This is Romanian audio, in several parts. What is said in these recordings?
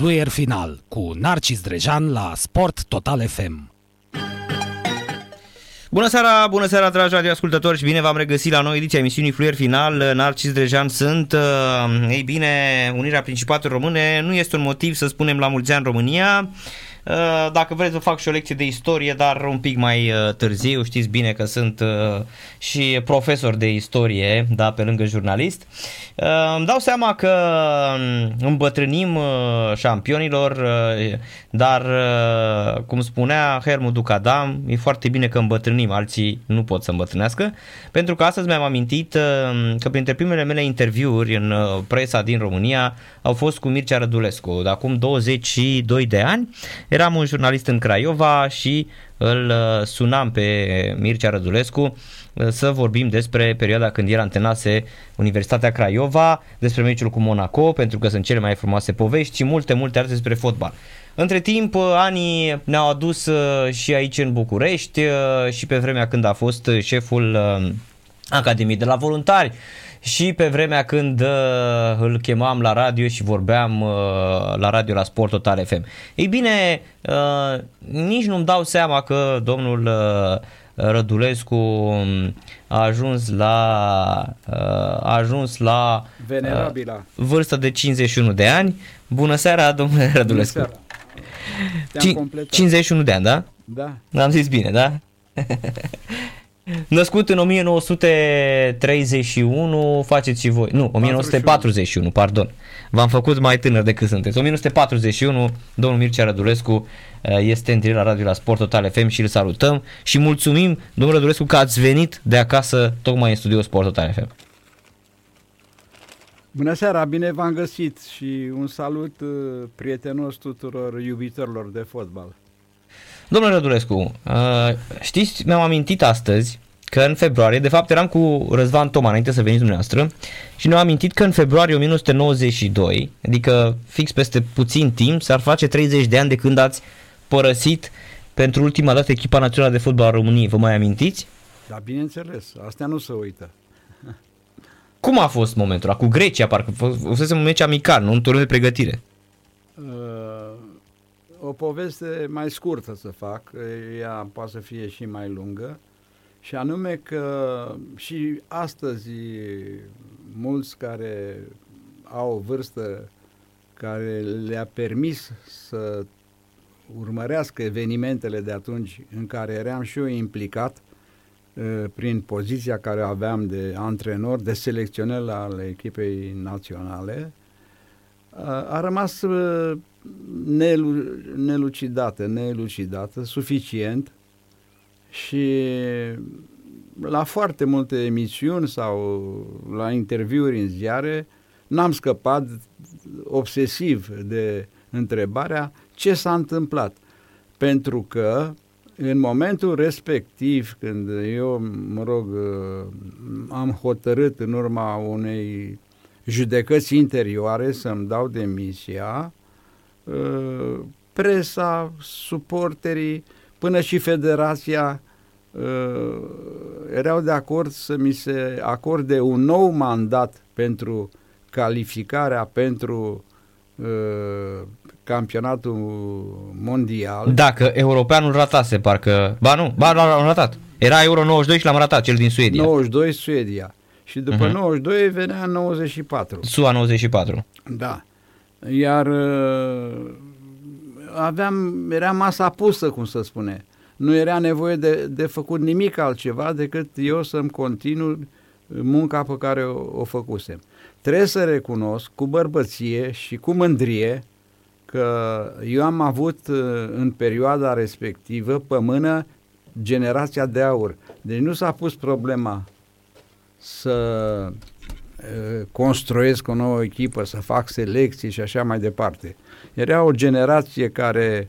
Fluier final cu Narcis Drejan la Sport Total FM. Bună seara, bună seara dragi radioascultători și bine v-am regăsit la noi ediția emisiunii Fluier Final. Narcis Drejan sunt. Uh, ei bine, Unirea Principatelor Române nu este un motiv să spunem la mulți ani România. Uh, dacă vreți să fac și o lecție de istorie, dar un pic mai uh, târziu, știți bine că sunt uh, și profesor de istorie, da, pe lângă jurnalist. Îmi dau seama că um, îmbătrânim șampionilor, dar cum spunea Hermu Ducadam, e foarte bine că îmbătrânim, alții nu pot să îmbătrânească, pentru că astăzi mi-am amintit că printre primele mele interviuri în presa din România au fost cu Mircea Rădulescu, de acum 22 de ani, Eram un jurnalist în Craiova și îl uh, sunam pe Mircea Rădulescu uh, să vorbim despre perioada când el antenase Universitatea Craiova, despre meciul cu Monaco, pentru că sunt cele mai frumoase povești și multe, multe alte despre fotbal. Între timp, uh, anii ne-au adus și aici în București și pe vremea când a fost șeful Academiei de la Voluntari și pe vremea când uh, îl chemam la radio și vorbeam uh, la radio la Sport Total FM. Ei bine, uh, nici nu-mi dau seama că domnul uh, Rădulescu um, a ajuns la uh, a ajuns la Venerabila. Uh, vârsta de 51 de ani. Bună seara, domnule Rădulescu. Bună seara. 51 de ani, da? Da. Am zis bine, da? Născut în 1931, faceți și voi. Nu, 1941, pardon. V-am făcut mai tânăr decât sunteți. 1941, domnul Mircea Rădulescu eh, este în la radio la Sport Total FM și îl salutăm și mulțumim, domnul Rădulescu, că ați venit de acasă tocmai în studio Sport Total FM. Bună seara, bine v-am găsit și un salut eh, prietenos tuturor iubitorilor de fotbal. Domnule Rădulescu, uh, știți, mi-am amintit astăzi că în februarie, de fapt eram cu Răzvan Toma înainte să veniți dumneavoastră și ne-am amintit că în februarie 1992, adică fix peste puțin timp, s-ar face 30 de ani de când ați părăsit pentru ultima dată echipa națională de fotbal a României. Vă mai amintiți? Da, bineînțeles, astea nu se uită. Cum a fost momentul ăla? Cu Grecia, parcă fusese un meci amical, nu un turn de pregătire. Uh, o poveste mai scurtă să fac, ea poate să fie și mai lungă, și anume că și astăzi mulți care au o vârstă care le-a permis să urmărească evenimentele de atunci în care eram și eu implicat prin poziția care aveam de antrenor, de selecționer al echipei naționale, a rămas nelucidată, nelucidată, suficient și la foarte multe emisiuni sau la interviuri în ziare n-am scăpat obsesiv de întrebarea ce s-a întâmplat. Pentru că în momentul respectiv, când eu, mă rog, am hotărât în urma unei judecăți interioare să-mi dau demisia, presa, suporterii, până și federația uh, erau de acord să mi se acorde un nou mandat pentru calificarea pentru uh, campionatul mondial. Dacă europeanul ratase, parcă... Ba nu, ba l-am ratat. Era Euro 92 și l-am ratat, cel din Suedia. 92 Suedia. Și după uh-huh. 92 venea 94. SUA 94. Da. Iar uh, aveam, era masa pusă, cum să spune. Nu era nevoie de, de făcut nimic altceva decât eu să-mi continu munca pe care o, o făcusem. Trebuie să recunosc cu bărbăție și cu mândrie că eu am avut în perioada respectivă pe mână generația de aur. Deci nu s-a pus problema să construiesc o nouă echipă, să fac selecții și așa mai departe. Era o generație care,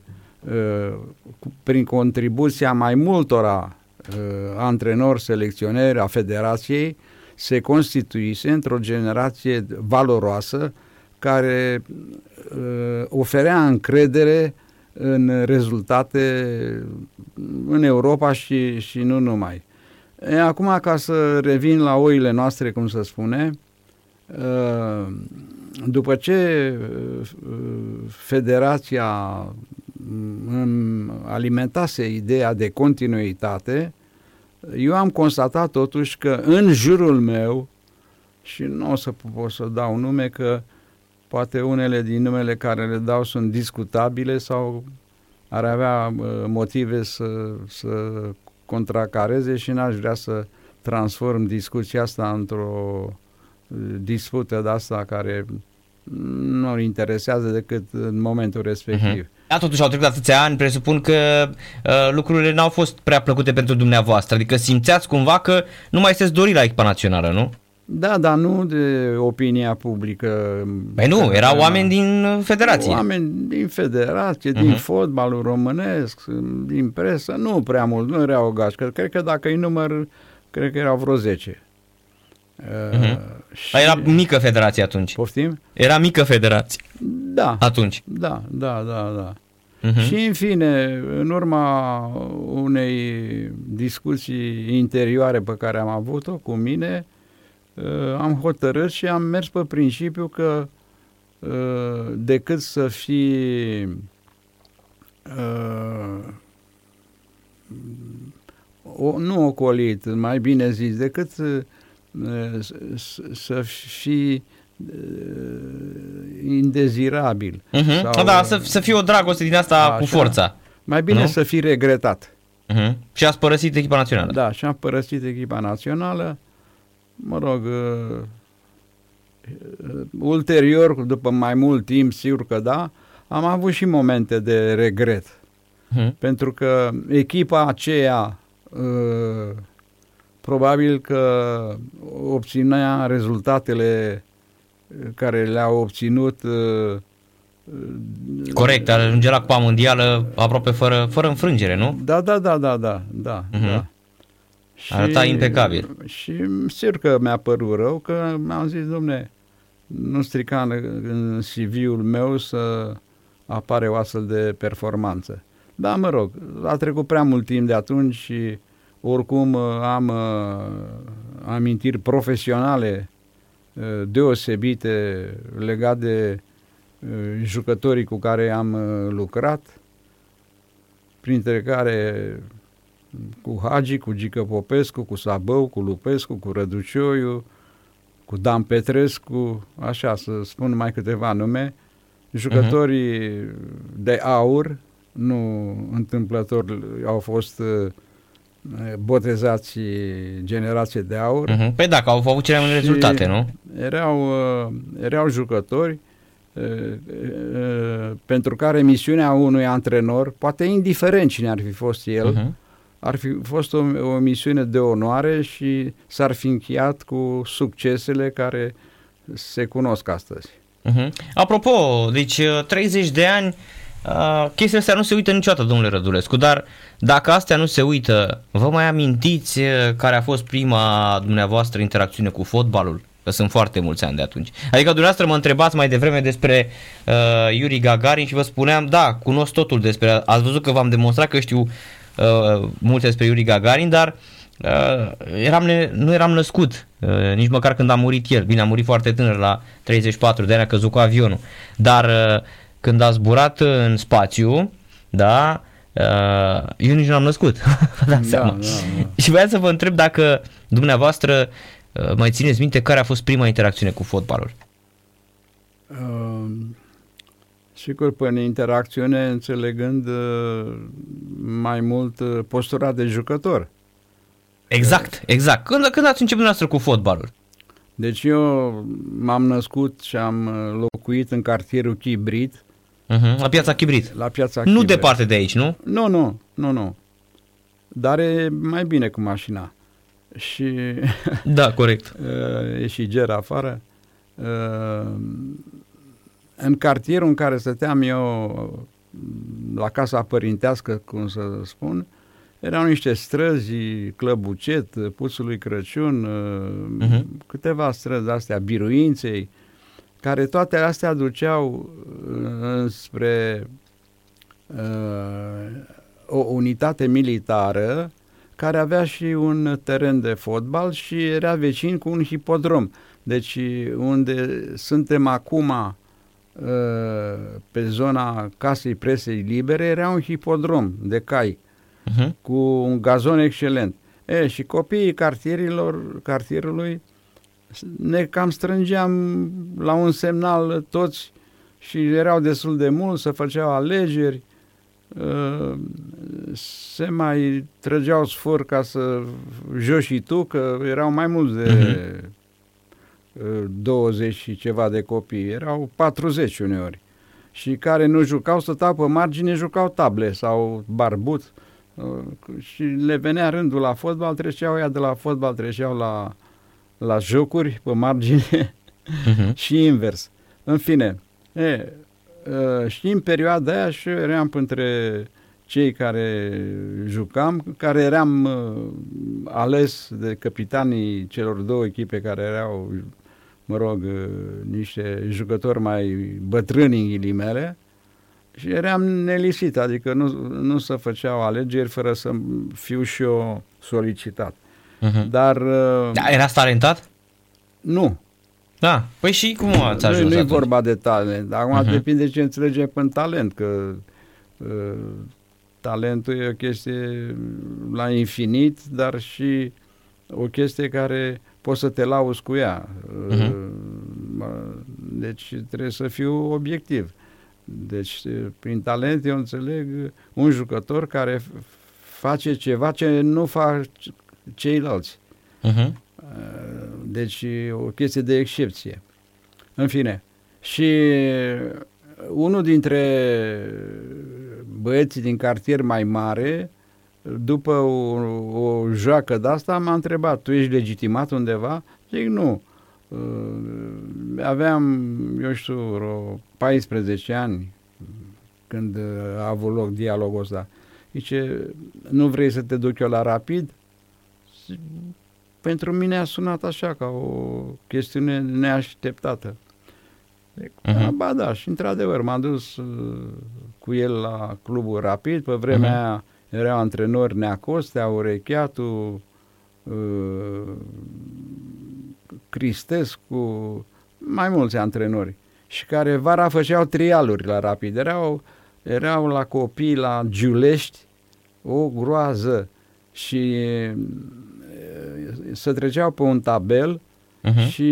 prin contribuția mai multora antrenori, selecționeri a federației, se constituise într-o generație valoroasă care oferea încredere în rezultate în Europa și, și nu numai. E, acum, ca să revin la oile noastre, cum se spune, uh, după ce federația îmi alimentase ideea de continuitate, eu am constatat totuși că în jurul meu, și nu o să pot să dau nume, că poate unele din numele care le dau sunt discutabile sau ar avea motive să, să contracareze și n-aș vrea să transform discuția asta într-o dispută de asta care nu îl interesează decât în momentul respectiv. Uh-huh. Da, totuși au trecut atâția ani, presupun că uh, lucrurile n-au fost prea plăcute pentru dumneavoastră, adică simțeați cumva că nu mai sunteți dori la echipa națională, nu? Da, dar nu de opinia publică. Păi nu, erau oameni din federație. Oameni din federație, uh-huh. din mhm. fotbalul românesc, din presă, nu prea mult, nu erau o gașcă. Cred că dacă îi număr, cred că erau vreo 10. Uh-huh. Și... Era mică federație atunci. Poftim? Era mică federație. Da. Atunci. Da, da, da, da. Uh-huh. Și în fine, în urma unei discuții interioare pe care am avut-o cu mine, uh, am hotărât și am mers pe principiu că uh, decât să fii uh, o, nu ocolit, mai bine zis, decât să fii indezirabil. Uh-huh. Sau, da, să, să fie o dragoste din asta așa, cu forța. Mai bine nu? să fii regretat. Uh-huh. Și ați părăsit echipa națională. Da, și am părăsit echipa națională. Mă rog, uh, uh, ulterior, după mai mult timp, sigur că da, am avut și momente de regret. Uh-huh. Pentru că echipa aceea uh, probabil că obținea rezultatele care le-au obținut uh, Corect, ajunge la Cupa Mondială aproape fără, fără înfrângere, nu? Da, da, da, da, da, da. Uh-huh. da. Și, Arăta impecabil. Și sigur că mi-a părut rău că mi-am zis, domne, nu strica în, în CV-ul meu să apare o astfel de performanță. Da, mă rog, a trecut prea mult timp de atunci și oricum am uh, amintiri profesionale Uh, deosebite legat de uh, jucătorii cu care am uh, lucrat, printre care cu Hagi, cu Gică Popescu, cu Sabău, cu Lupescu, cu Răducioiu, cu Dan Petrescu, așa să spun mai câteva nume, jucătorii uh-huh. de aur, nu întâmplător au fost uh, botezați generație de aur. Uh-huh. Păi dacă au avut cele mai rezultate, nu? Erau, uh, erau jucători uh, uh, pentru care misiunea unui antrenor, poate indiferent cine ar fi fost el, uh-huh. Ar fi fost o, o misiune de onoare și s-ar fi încheiat cu succesele care se cunosc astăzi. Uh-huh. Apropo, deci 30 de ani Uh, chestia astea nu se uită niciodată, domnule Rădulescu, dar dacă astea nu se uită, vă mai amintiți uh, care a fost prima dumneavoastră interacțiune cu fotbalul? Că sunt foarte mulți ani de atunci. Adică dumneavoastră mă întrebați mai devreme despre uh, Yuri Gagarin și vă spuneam, da, cunosc totul despre... Ați văzut că v-am demonstrat că știu uh, multe despre Yuri Gagarin, dar uh, eram ne, nu eram născut, uh, nici măcar când a murit el. Bine, a murit foarte tânăr, la 34 de ani, a căzut cu avionul. Dar uh, când a zburat în spațiu, da, uh, eu nici nu am născut, da, da, da. Și vreau să vă întreb dacă dumneavoastră uh, mai țineți minte care a fost prima interacțiune cu fotbalul? Uh, sigur, prin interacțiune înțelegând uh, mai mult uh, postura de jucător. Exact, exact. Când, când ați început dumneavoastră cu fotbalul? Deci eu m-am născut și am uh, locuit în cartierul Chibrit, Uh-huh. La piața Chibrit. La piața Nu departe de aici, nu? Nu, nu, nu, nu. Dar e mai bine cu mașina. Și... Da, corect. e și ger afară. În cartierul în care stăteam eu, la casa părintească, cum să spun, erau niște străzi, Clăbucet, Puțul lui Crăciun, uh-huh. câteva străzi astea, Biruinței, care toate astea duceau uh, spre uh, o unitate militară care avea și un teren de fotbal și era vecin cu un hipodrom. Deci unde suntem acum uh, pe zona casei presei libere era un hipodrom de cai uh-huh. cu un gazon excelent. E, și copiii cartierilor, cartierului ne cam strângeam la un semnal toți și erau destul de mulți, să făceau alegeri, uh, se mai trăgeau sfor ca să joci și tu, că erau mai mulți de uh-huh. 20 și ceva de copii, erau 40 uneori. Și care nu jucau, stăteau pe margine, jucau table sau barbut uh, și le venea rândul la fotbal, treceau ea de la fotbal, treceau la, la jocuri pe margine uh-huh. și invers. În fine, E, și în perioada aia și eu eram între cei care jucam, care eram ales de capitanii celor două echipe care erau, mă rog, niște jucători mai bătrâni în ghilimele și eram nelisit, adică nu, nu se făceau alegeri fără să fiu și eu solicitat. Uh-huh. Dar... Da, era talentat? Nu. Da, păi și cum ați ajuns Nu, nu e vorba de talent, acum uh-huh. depinde ce înțelege pe talent, că uh, talentul e o chestie la infinit, dar și o chestie care poți să te lauzi cu ea. Uh-huh. Deci trebuie să fiu obiectiv. Deci, prin talent eu înțeleg un jucător care face ceva ce nu fac ceilalți. Uh-huh. Deci o chestie de excepție. În fine. Și unul dintre băieții din cartier mai mare, după o, o joacă de asta, m-a întrebat, tu ești legitimat undeva? Zic, nu. Uh, aveam, eu știu, vreo 14 ani când a avut loc dialogul ăsta. Zice, nu vrei să te duc eu la rapid? pentru mine a sunat așa, ca o chestiune neașteptată. Uh-huh. Ba da, și într-adevăr m-am dus uh, cu el la clubul Rapid, pe vremea uh-huh. aia erau antrenori Neacostea, Urecheatu, uh, Cristescu, mai mulți antrenori și care vara făceau trialuri la Rapid. Erau, erau la copii la Giulești o groază și se treceau pe un tabel uh-huh. și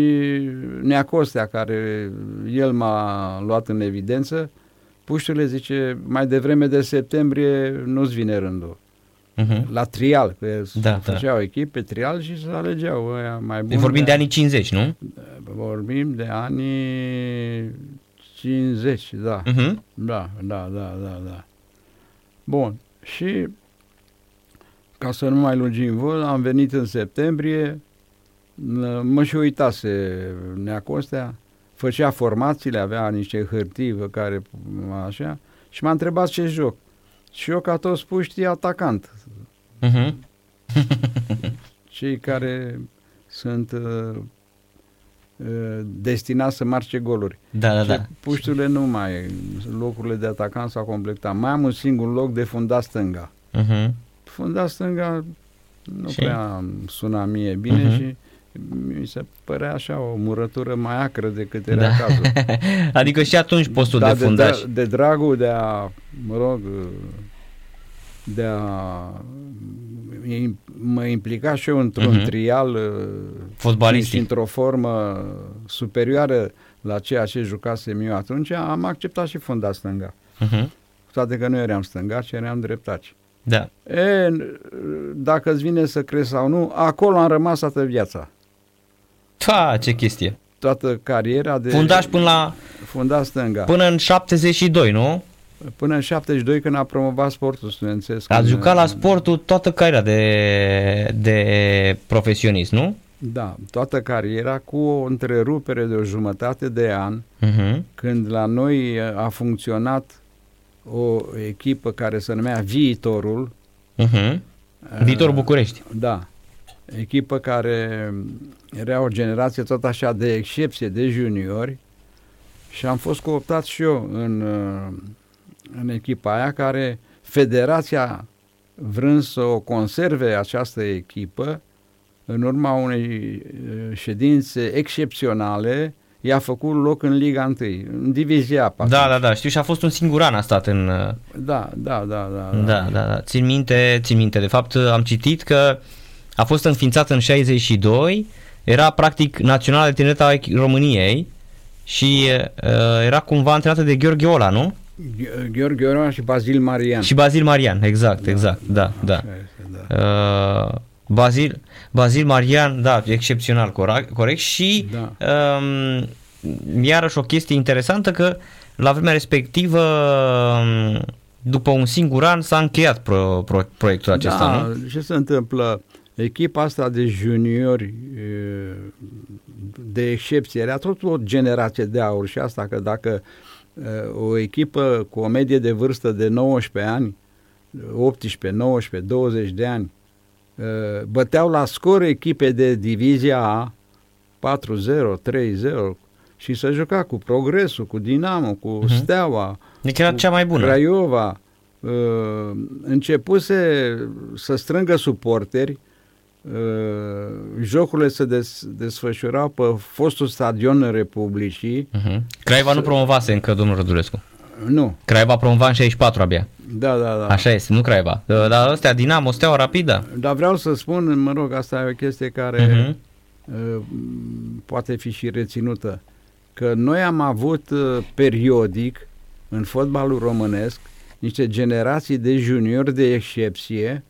Neacostea, care el m-a luat în evidență, puștule zice, mai devreme de septembrie nu-ți vine rândul. Uh-huh. La trial, că da, făceau da. echipe trial și se alegeau ăia mai buni. Vorbim de anii 50, nu? Vorbim de anii 50, da. Uh-huh. Da, da, da, da, da. Bun. Și ca să nu mai lungim vă, am venit în septembrie, mă și uitase Neacostea, făcea formațiile, avea niște hârtii pe care așa, și m-a întrebat ce joc. Și eu, ca toți puștii, atacant. Uh-huh. Cei care sunt uh, uh, destinați să marce goluri. Da, da, da. Pușturile nu mai, locurile de atacant s-au completat. Mai am un singur loc de fundat stânga. Uh-huh funda stânga nu și? prea suna mie bine uh-huh. și mi se părea așa o murătură mai acră decât era da. cazul. adică și atunci postul da, de fundaș. De, de, de dragul de a, mă rog, de a mă implica și eu într-un uh-huh. trial fotbalistic și într-o formă superioară la ceea ce jucasem eu atunci, am acceptat și fundaș stânga. Uh-huh. Toate că nu eram stângaș, ci eram dreptaci. Da. E, dacă îți vine să crezi sau nu, acolo am rămas toată viața. Ta, ce chestie. Toată cariera de... Fundaș până la... Fundaș stânga. Până în 72, nu? Până în 72 când a promovat sportul studențesc. A jucat la sportul toată cariera de, de profesionist, nu? Da, toată cariera cu o întrerupere de o jumătate de an, uh-huh. când la noi a funcționat o echipă care se numea Viitorul. Uh-huh. Viitorul București. Da. Echipă care era o generație tot așa de excepție, de juniori și am fost cooptat și eu în, în echipa aia care federația vrând să o conserve această echipă în urma unei uh, ședințe excepționale, i-a făcut loc în Liga 1, în Divizia A. Da, da, da, știu și a fost un singur an a stat în... Da, da, da, da. Da, da, da, da. Țin minte, țin minte. De fapt, am citit că a fost înființat în 62, era practic națională de tineret a României și uh, era cumva antrenată de Gheorghe Ola, nu? Gheorghe Ola și Bazil Marian. Și Bazil Marian, exact, da, exact, da, da. da. da. Uh, Bazil, Bazil Marian, da, excepțional, corect, corect și da. um, iarăși o chestie interesantă că la vremea respectivă um, după un singur an s-a încheiat pro, pro, proiectul acesta, da, nu? ce se întâmplă? Echipa asta de juniori de excepție era tot o generație de aur și asta că dacă o echipă cu o medie de vârstă de 19 ani, 18, 19, 20 de ani, băteau la scor echipe de divizia A 4-0, 3-0 și să juca cu Progresul, cu Dinamo, cu uh-huh. Steaua, deci era cea mai bună. Craiova. Începuse să strângă suporteri Uh, jocurile se des, desfășurau pe fostul stadion Republicii. Uh-huh. Craiova nu promovase încă domnul Rădulescu. Nu. Craiova promova în 64 abia. Da, da, da. Așa este, nu Craiova. Uh, dar ăstea, Dinamo, Steaua Rapidă. Dar vreau să spun, mă rog, asta e o chestie care uh-huh. poate fi și reținută, că noi am avut uh, periodic în fotbalul românesc niște generații de juniori de excepție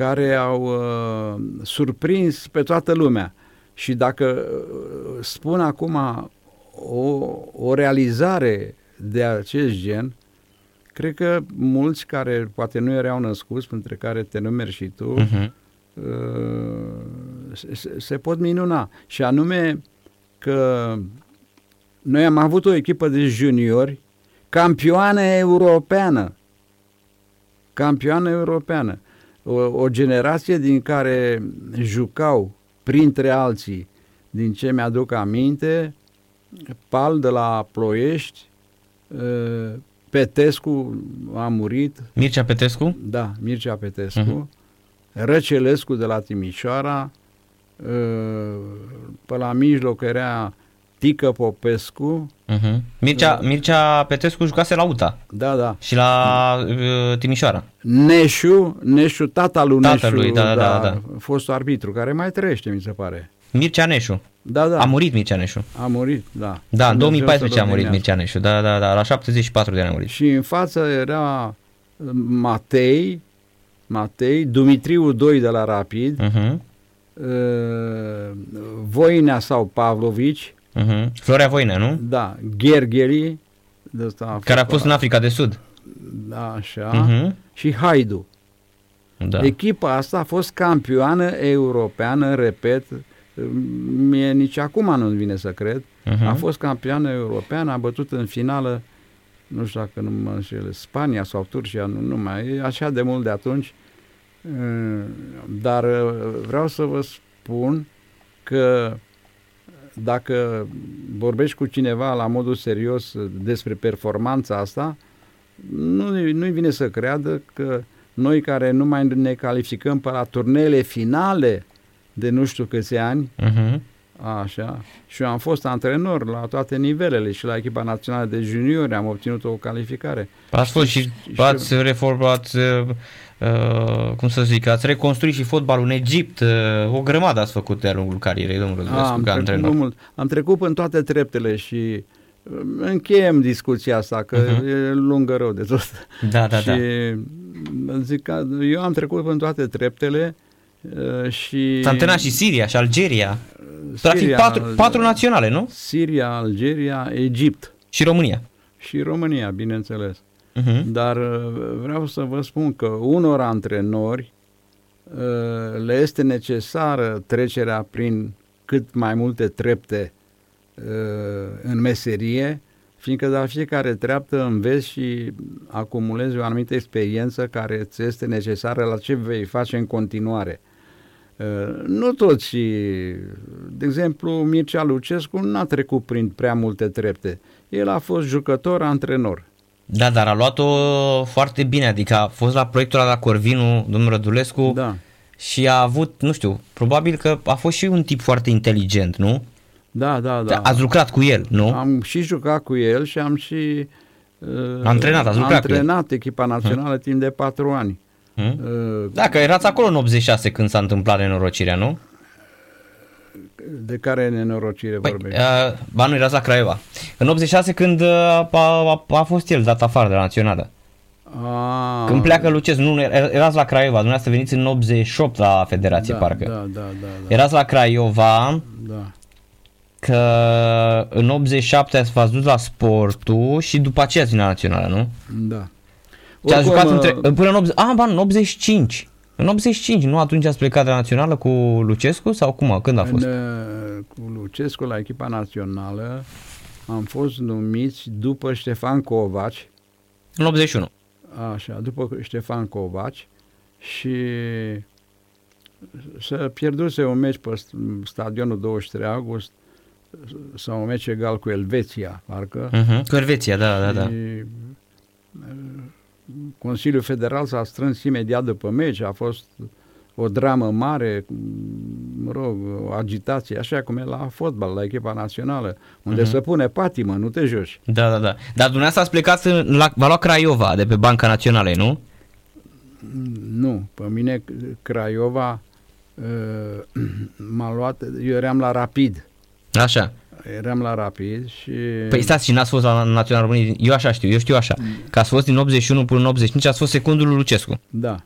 care au uh, surprins pe toată lumea. Și dacă uh, spun acum o, o realizare de acest gen, cred că mulți care poate nu erau născuți, între care te numeri și tu, uh-huh. uh, se, se pot minuna. Și anume că noi am avut o echipă de juniori campioană europeană. Campioană europeană o, o generație din care jucau, printre alții, din ce mi-aduc aminte, Pal de la Ploiești, ă, Petescu a murit. Mircea Petescu? Da, Mircea Petescu. Uh-huh. Răcelescu de la Timișoara, ă, pe la mijloc era Tică Popescu. Uh-huh. Mircea, da. Mircea Petescu jucase la UTA. Da, da. Și la uh, Timișoara. Neșu, Neșu, tata lui tata Neșu, lui, da, da, da, da. fost arbitru, care mai trăiește, mi se pare. Mircea Neșu. Da, da. A murit Mircea Neșu. A murit, da. Da, în 2014 a murit Mircea Neșu. Da, da, da, la 74 de ani a murit. Și în față era uh, Matei, Matei, Dumitriu 2 de la Rapid, uh-huh. uh, Voinea sau Pavlovici, Uh-huh. Florea Voine, nu? Da, Ghergheri, de asta a care a fost în Africa de Sud. Da, așa. Uh-huh. Și Haidu. Da. Echipa asta a fost campioană europeană, repet, mie nici acum nu-mi vine să cred. Uh-huh. A fost campioană europeană, a bătut în finală, nu știu dacă nu mă înșel, Spania sau Turcia, nu, nu mai, e așa de mult de atunci. Dar vreau să vă spun că dacă vorbești cu cineva la modul serios despre performanța asta, nu, nu-i vine să creadă că noi care nu mai ne calificăm pe la turneele finale de nu știu câți ani, uh-huh. așa, și eu am fost antrenor la toate nivelele și la echipa națională de juniori am obținut o calificare. Ați fost și, și ați reformat Uh, cum să zic, ați reconstruit și fotbalul în Egipt, uh, o grămadă ați făcut de-a lungul carierei, domnul Rădulescu, am ca antrenor. Mult. Am trecut în toate treptele și uh, încheiem discuția asta, că uh-huh. e lungă rău de tot. Da, da, și da. zic că eu am trecut în toate treptele uh, și... S-a antrenat și Siria și Algeria. Practic patru, patru naționale, nu? Siria, Algeria, Egipt. Și România. Și România, bineînțeles. Uh-huh. Dar uh, vreau să vă spun că unor antrenori uh, le este necesară trecerea prin cât mai multe trepte uh, în meserie, fiindcă de la fiecare treaptă înveți și acumulezi o anumită experiență care ți este necesară la ce vei face în continuare. Nu toți, de exemplu, Mircea Lucescu n-a trecut prin prea multe trepte. El a fost jucător, antrenor. Da, dar a luat-o foarte bine, adică a fost la proiectul la Corvinu, domnul Rădulescu, da. și a avut, nu știu, probabil că a fost și un tip foarte inteligent, nu? Da, da, da. Ați lucrat cu el, nu? Am și jucat cu el și am și uh, Antrenat, ați lucrat cu el. antrenat echipa națională timp de patru ani. Hmm? Uh, Da, că erați acolo în 86 când s-a întâmplat nenorocirea, nu? De care nenorocire Păi, vorbești? uh, ba nu, erați la Craiova. În 86 când uh, a, a, a fost el dat afară de la națională. Ah, Când pleacă Lucescu, nu, era- erați la Craiova, dumneavoastră veniți în 88 la Federație, da, parcă. Da, da, da, da, Erați la Craiova, da. că în 87 ați v-ați dus la sportul și după aceea ați venit la națională, nu? da. Ce ați jucat uh, între, până în 80, ah, ba, în 85. În 85, nu atunci ați plecat de la națională cu Lucescu sau cum? Când a fost? În, uh, cu Lucescu la echipa națională am fost numiți după Ștefan Covaci, În 81. așa, după Ștefan Covaci și să pierduse un meci pe st- stadionul 23 august sau un meci egal cu Elveția, parcă. Uh-huh. Cu Elveția, da, da, da. Și, uh, Consiliul Federal s-a strâns imediat după meci, a fost o dramă mare, mă rog, o agitație, așa cum e la fotbal, la echipa națională, unde Mhm. se pune patimă, nu te joci. Da, da, da. Dar dumneavoastră ați plecat în, la, v-a luat Craiova de pe Banca Națională, nu? Nu, pe mine Craiova uh, m-a luat, eu eram la Rapid, Așa. Eram la Rapid și... Păi stați și n-ați fost la Național României, eu așa știu, eu știu așa, că ați fost din 81 până în 85, ați fost secundul lui Lucescu. Da,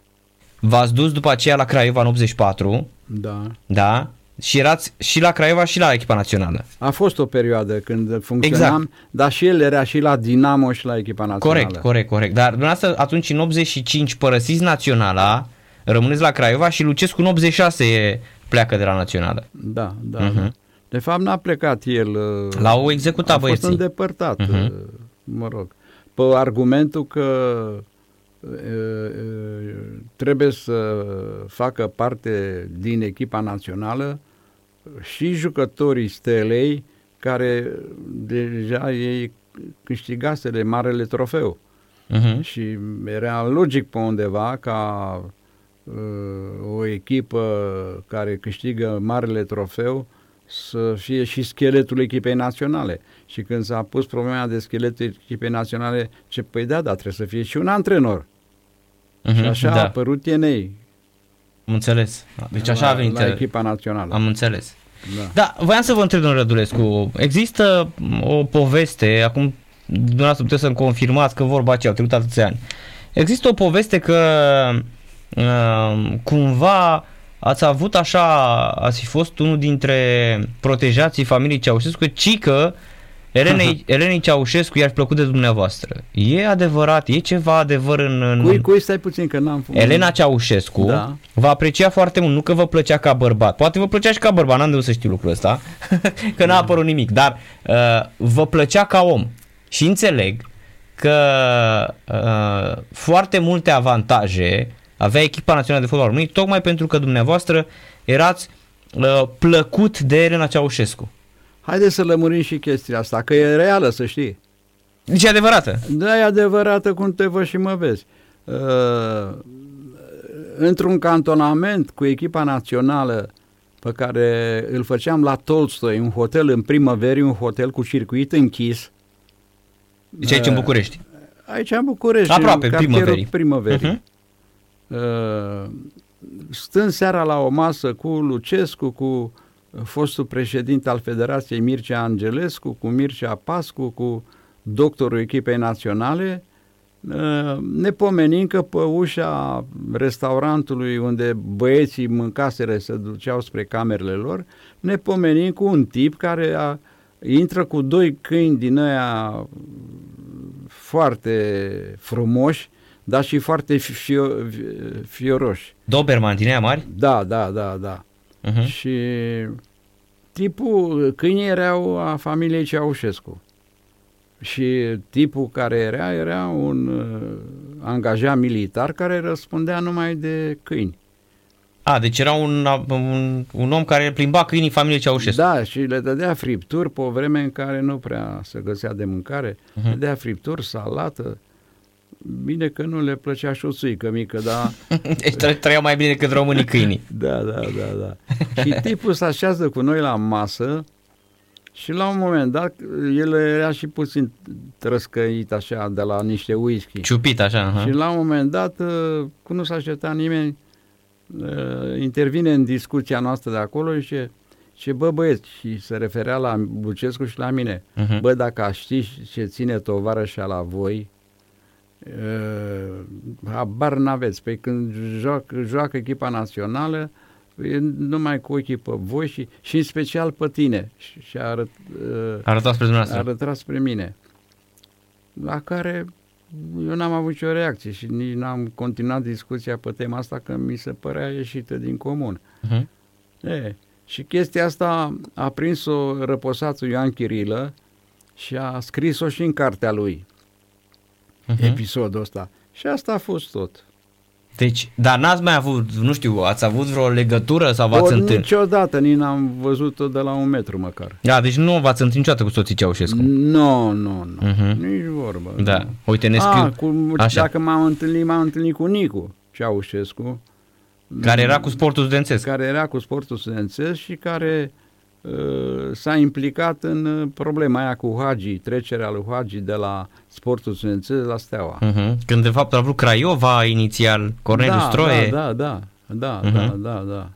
V-ați dus după aceea la Craiova în 84, da. da? Și erați și la Craiova și la echipa națională. A fost o perioadă când funcționam, Exact. dar și el era și la Dinamo și la echipa națională. Corect, corect, corect. Dar dumneavoastră atunci în 85 părăsiți naționala, rămâneți la Craiova și Lucescu în 86 e- pleacă de la națională. Da, da, Mhm. Da. De fapt n-a plecat el. uh, L-au executat a fost băieții. îndepărtat, Mhm. uh, mă rog. Pe argumentul că uh, uh, trebuie să facă parte din echipa națională și jucătorii stelei care deja ei câștigaseră marele trofeu. Mhm. Și era logic pe undeva ca uh, o echipă care câștigă marele trofeu să fie și scheletul echipei naționale. Și când s-a pus problema de scheletul echipei naționale, ce păi da, da, trebuie să fie și un antrenor. Mhm, Și așa da. a apărut Tienei Am înțeles. Deci așa la, a venit. la echipa națională. Am înțeles. Da. Da, voiam să vă întreb, domnule Rădulescu, există o poveste, acum dumneavoastră puteți să-mi confirmați că vorba aceea, au trecut atâția ani. Există o poveste că uh, cumva ați avut așa, ați fi fost unul dintre protejații familiei Ceaușescu, ci că Elenei, Elenei Ceaușescu i-ar fi plăcut de dumneavoastră. E adevărat? E ceva adevăr în... în... Cui, cui stai puțin că n-am Elena Ceaușescu Da. vă aprecia foarte mult, nu că vă plăcea ca bărbat. Poate vă plăcea și ca bărbat, n-am de unde să știu lucrul ăsta, că n-a apărut nimic, dar uh, vă plăcea ca om. Și înțeleg că uh, foarte multe avantaje avea echipa națională de fotbal României, tocmai pentru că dumneavoastră erați uh, plăcut de Elena Ceaușescu. Haideți să lămurim și chestia asta, că e reală, să știi. Deci e adevărată. Da, e adevărată cum te văd și mă vezi. Uh, într-un cantonament cu echipa națională pe care îl făceam la Tolstoi, un hotel în primăveri, un hotel cu circuit închis. Deci aici în Uh, București. Aici în București, Aproape, în cartierul primăverii. primăverii. Uh-huh. Uh, stând seara la o masă cu Lucescu, cu fostul președinte al Federației Mircea Angelescu, cu Mircea Pascu, cu doctorul echipei naționale, uh, ne pomenim că pe ușa restaurantului unde băieții mâncaseră se duceau spre camerele lor, ne pomenim cu un tip care a, intră cu doi câini din aia foarte frumoși, dar și foarte fio, fioroși. Doberman din aia mari? Da, da, da, da. Uh-huh. Și tipul, câinii erau a familiei Ceaușescu. Și tipul care era, era un uh, angajat militar care răspundea numai de câini. A, deci era un, un, un om care plimba câinii familiei Ceaușescu. Da, și le dădea fripturi pe o vreme în care nu prea se găsea de mâncare. Mhm. Le dădea fripturi, salată. Bine că nu le plăcea și o țuică mică, dar... Deci tră- trăiau mai bine decât românii câinii. Da, da, da, da. și tipul se așează cu noi la masă și la un moment dat el era și puțin trăscăit așa de la niște whisky. Ciupit așa. Și aha. la un moment dat, uh, cum nu s-a așteptat nimeni, uh, intervine în discuția noastră de acolo și zice, ce bă băieți, și se referea la Bucescu și la mine, Mhm. bă, dacă aș ști ce ține tovarășa la voi, uh, habar n-aveți. Păi când joacă, joacă echipa națională, e numai cu ochii pe voi și, și în special pe tine. Și, și a arăt, uh, Arătați spre a dumneavoastră. arătat spre mine. La care eu n-am avut nicio reacție și nici n-am continuat discuția pe tema asta că mi se părea ieșită din comun. Mhm. E, și chestia asta a prins-o răposatul Ioan Chirilă și a scris-o și în cartea lui, Mhm. episodul ăsta. Și asta a fost tot. Deci, dar n-ați mai avut, nu știu, ați avut vreo legătură sau v-ați Ori întâlnit? niciodată nici n-am văzut-o de la un metru măcar. Da, deci nu v-ați întâlnit niciodată cu soții Ceaușescu. Nu, nu, nu. Mhm. Nici vorbă. Da. nu. Uite, ne scriu, A, cu, Așa. dacă m-am întâlnit, m-am întâlnit cu Nicu Ceaușescu. care era cu sportul studențesc. care era cu sportul studențesc și care uh, s-a implicat în uh, problema aia cu Hagi, trecerea lui Hagi de la sportul studențesc la Steaua. Mhm. Când de fapt a vrut Craiova inițial, Corneliu da, Stroie, Da, da, da, da, Mhm. da, da, da.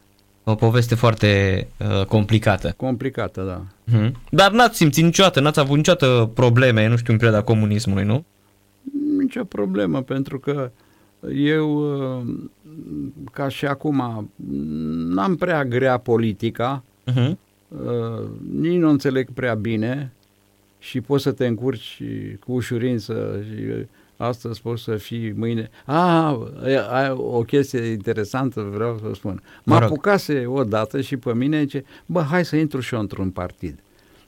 o poveste foarte uh, complicată. Complicată, da. Mhm. Dar n-ați simțit niciodată, n-ați avut niciodată probleme, nu știu, în perioada comunismului, nu? Nicio problemă, pentru că eu, uh, ca și acum, n-am prea grea politica, Mhm. Uh, nici nu înțeleg prea bine și poți să te încurci cu ușurință și uh, astăzi poți să fii mâine. Ah, ai o chestie interesantă vreau să spun. Mă Mă rog. apucase odată și pe mine zice, bă, hai să intru și eu într-un partid.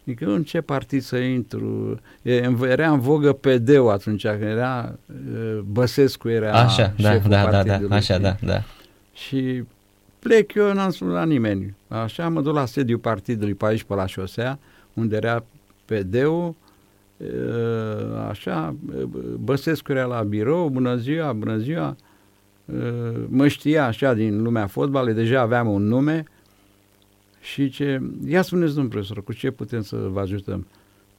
Adică în ce partid să intru? E, Era în vogă PD-ul atunci, că era uh, Băsescu era Așa, da, șeful da, da, da, partidului, așa, știi? da, da. Și plec eu, n-am spus la nimeni. Așa mă duc la sediul partidului pe aici, pe la șosea, unde era PD-ul, e, așa, e, Băsescu era la birou, bună ziua, bună ziua, e, mă știa așa din lumea fotbalului, deja aveam un nume și ce, ia spuneți, domnul profesor, cu ce putem să vă ajutăm?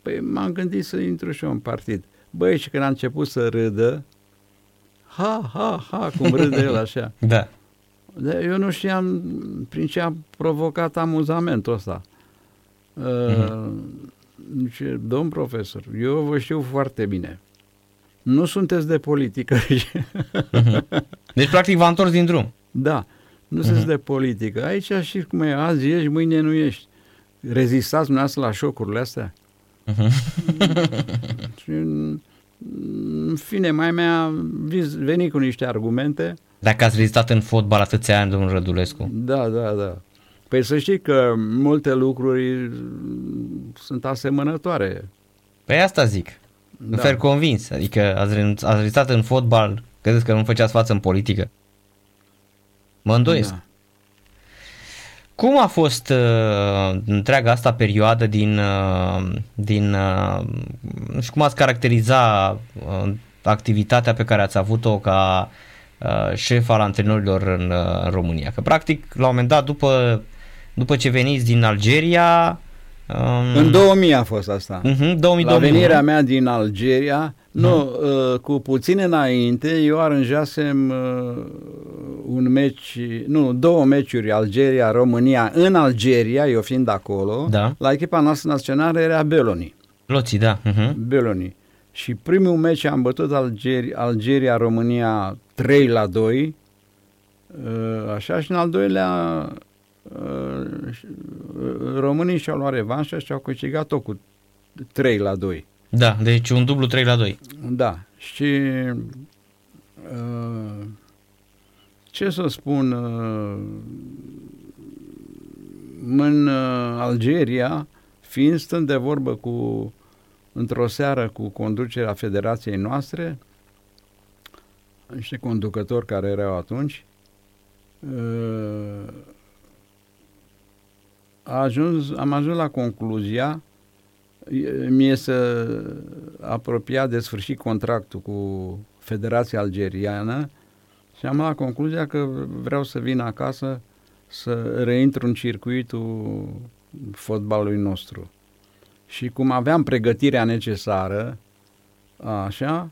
Păi m-am gândit să intru și eu în partid. Băi, și când a început să râdă, ha, ha, ha, cum râde el așa. Da. Dar eu nu știam prin ce a provocat amuzamentul ăsta. Uh, zice, domn profesor, eu vă știu foarte bine. Nu sunteți de politică. Deci, practic, v-a întors din drum. da, nu sunteți de politică. Aici și cum e, azi ești, mâine nu ești. Rezistați dumneavoastră la șocurile astea? și în, în fine, mai mi-a vis- venit cu niște argumente. Dacă ați rezistat în fotbal atâția ani, domnul Rădulescu. Da, da, da. Păi să știi că multe lucruri mm, sunt asemănătoare. Păi asta zic. Da. În fel convins. Adică ați, renunț- ați rezistat în fotbal, credeți că nu făceați față în politică? Mă îndoiesc. Da. Da. Cum a fost uh, întreaga asta perioadă din, uh, din uh, nu știu cum ați caracteriza uh, activitatea pe care ați avut-o ca uh, șef al antrenorilor în, uh, în România? Că practic, la un moment dat, după, după ce veniți din Algeria... Um, În 2000 a fost asta. uh-huh, 2000, La venirea mea din Algeria, nu, uh, cu puțin înainte, eu aranjasem uh, un meci, nu, două meciuri Algeria-România în Algeria, eu fiind acolo. Da. La echipa noastră națională era Beloni. Loții, da. Uh-huh. Beloni. Și primul meci am bătut Algeri, Algeria-România 3 la 2, uh, așa, și în al doilea uh, și- uh, românii și-au luat revanșa și au câștigat-o cu 3 la 2. Da, deci un dublu 3 la 2. Da, și uh, ce să spun, uh, în uh, Algeria, fiind stând de vorbă cu, într-o seară cu conducerea federației noastre, niște conducători care erau atunci, uh, a ajuns, am ajuns la concluzia mie să apropia de sfârșit contractul cu Federația Algeriană și am luat concluzia că vreau să vin acasă să reintru în circuitul fotbalului nostru. Și cum aveam pregătirea necesară, așa, a,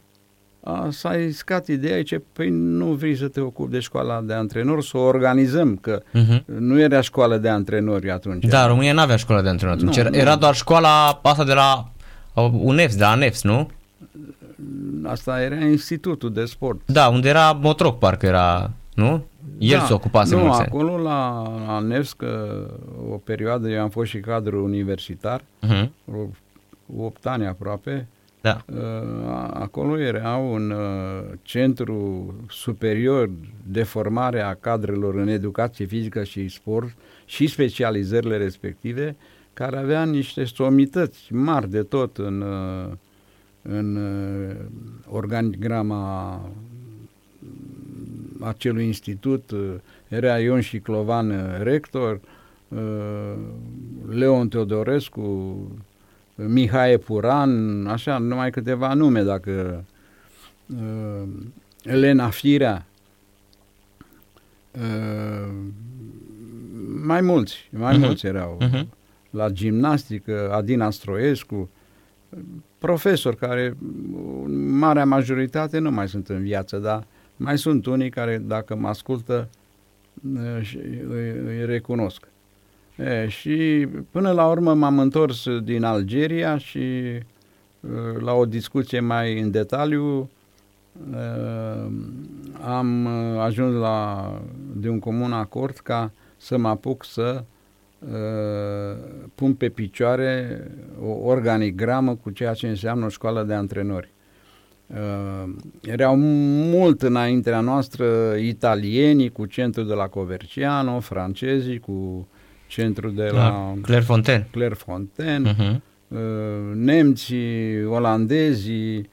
s-a iscat ideea, ce păi nu vrei să te ocupi de școala de antrenori, să o organizăm, că uh-huh. nu era școală de antrenori atunci. Da, România nu avea școală de antrenori atunci, nu, era, nu. era doar școala asta de la UNEFS, de la ANEFS, nu? Asta era institutul de sport. Da, unde era Motroc, parcă era, nu? El da, se ocupase Nu, acolo la, la NEFS, că o perioadă eu am fost și cadru universitar, uh-huh. 8 ani aproape, da. Uh, acolo era un uh, centru superior de formare a cadrelor în educație fizică și sport și specializările respective, care avea niște somități mari de tot în, uh, în organigrama acelui institut. Era Ion și Clovan rector, Leon Teodorescu, Mihai Puran, așa, numai câteva nume, dacă uh, Elena Firea, uh, mai mulți, mai uh-huh. mulți erau. Uh-huh. La gimnastică, Adina Stroescu, profesori care, marea majoritate, nu mai sunt în viață, dar mai sunt unii care, dacă mă ascultă, uh, îi, îi recunosc. E, și până la urmă m-am întors din Algeria și la o discuție mai în detaliu am ajuns la de un comun acord ca să mă apuc să pun pe picioare o organigramă cu ceea ce înseamnă o școală de antrenori. Uh, erau mult înaintea noastră italienii cu centrul de la Coverciano, francezii cu centru de la, la Clairefontaine, Clairefontaine uh-huh. nemții, olandezii,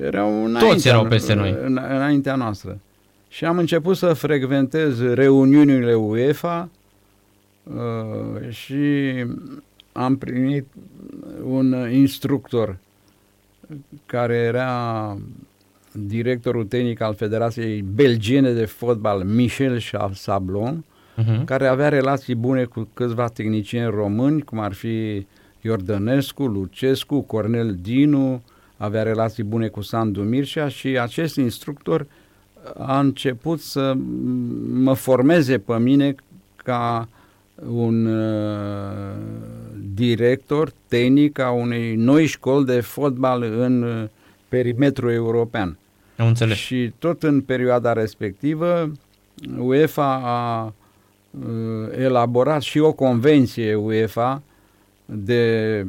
erau înaintea, Toți erau peste noi. Înaintea noastră. Și am început să frecventez reuniunile UEFA uh, și am primit un instructor care era directorul tehnic al Federației Belgiene de Fotbal, Michel Sablon, uh-huh. care avea relații bune cu câțiva tehnicieni români, cum ar fi Iordănescu, Lucescu, Cornel Dinu, avea relații bune cu Sandu Mircea și acest instructor a început să mă formeze pe mine ca un uh, director tehnic a unei noi școli de fotbal în uh, perimetru european. Am înțeles. Și tot în perioada respectivă, UEFA a Uh, elaborat și o convenție UEFA de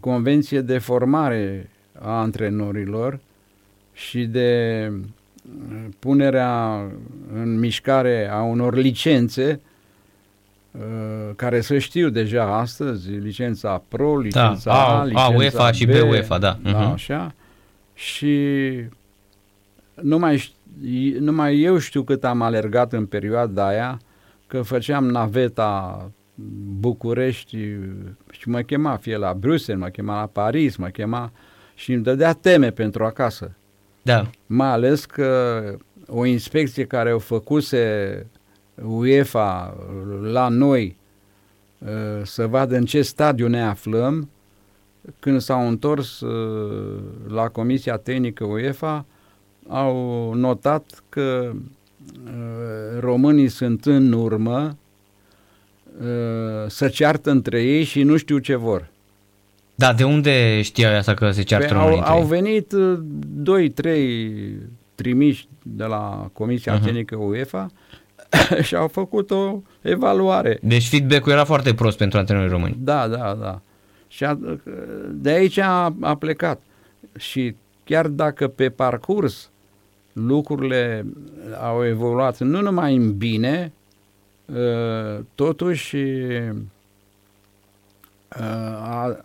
convenție de formare a antrenorilor și de uh, punerea în mișcare a unor licențe uh, care să știu deja astăzi, licența Pro, licența da, A, A, licența A, UEFA B, și B UEFA, da. da uh-huh. Așa. Și nu mai știu numai eu știu cât am alergat în perioada aia, că făceam naveta București și mă chema fie la Bruxelles, mă chema la Paris, mă chema și îmi dădea teme pentru acasă. Da. Mai ales că o inspecție care o făcuse UEFA la noi ă, să vadă în ce stadiu ne aflăm, când s-au întors ă, la Comisia Tehnică UEFA, au notat că uh, românii sunt în urmă, uh, să ceartă între ei și nu știu ce vor. Da, de unde știau asta că se ceartă păi românii au, au venit uh, doi, trei trimiși de la Comisia uh-huh. Tehnică UEFA și au făcut o evaluare. Deci feedback-ul era foarte prost pentru antrenorii români. Da, da, da. Și a, de aici a, a plecat. Și chiar dacă pe parcurs lucrurile au evoluat nu numai în bine, uh, totuși uh,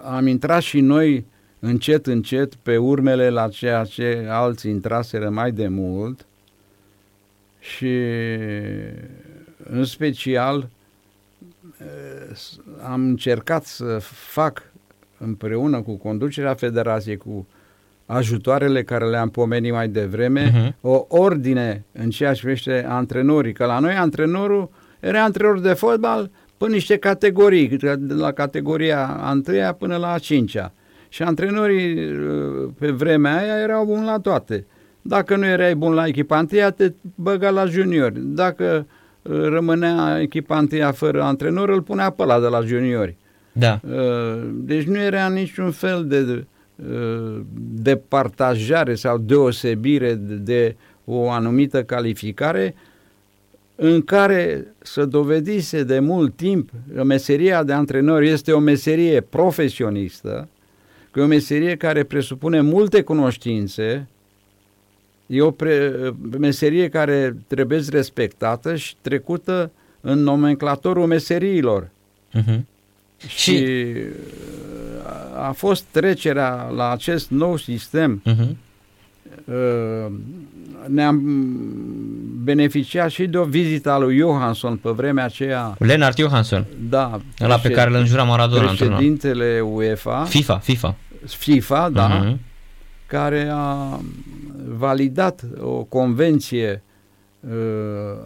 am intrat și noi încet, încet pe urmele la ceea ce alții intraseră mai de mult și în special uh, am încercat să fac împreună cu conducerea federației, cu ajutoarele care le-am pomenit mai devreme, uh-huh. o ordine în ceea ce privește antrenorii, că la noi antrenorul era antrenor de fotbal până niște categorii, de la categoria a întâia până la a cincea. Și antrenorii pe vremea aia erau buni la toate. Dacă nu erai bun la echipa întâia, te băga la juniori. Dacă rămânea echipa întâia fără antrenor, îl punea pe ăla de la juniori. Da. Deci nu era niciun fel de de partajare sau deosebire de o anumită calificare în care să dovedise de mult timp că meseria de antrenor este o meserie profesionistă, că e o meserie care presupune multe cunoștințe, e o pre- meserie care trebuie respectată și trecută în nomenclatorul meseriilor. Uh-huh. Și, și a fost trecerea la acest nou sistem. Uh-huh. Ne-am beneficiat și de o vizită a lui Johansson pe vremea aceea. Leonard Johansson. Da. La pe care îl înjura Maradona. Președintele UEFA. FIFA, FIFA. FIFA, da. Uh-huh. Care a validat o convenție uh,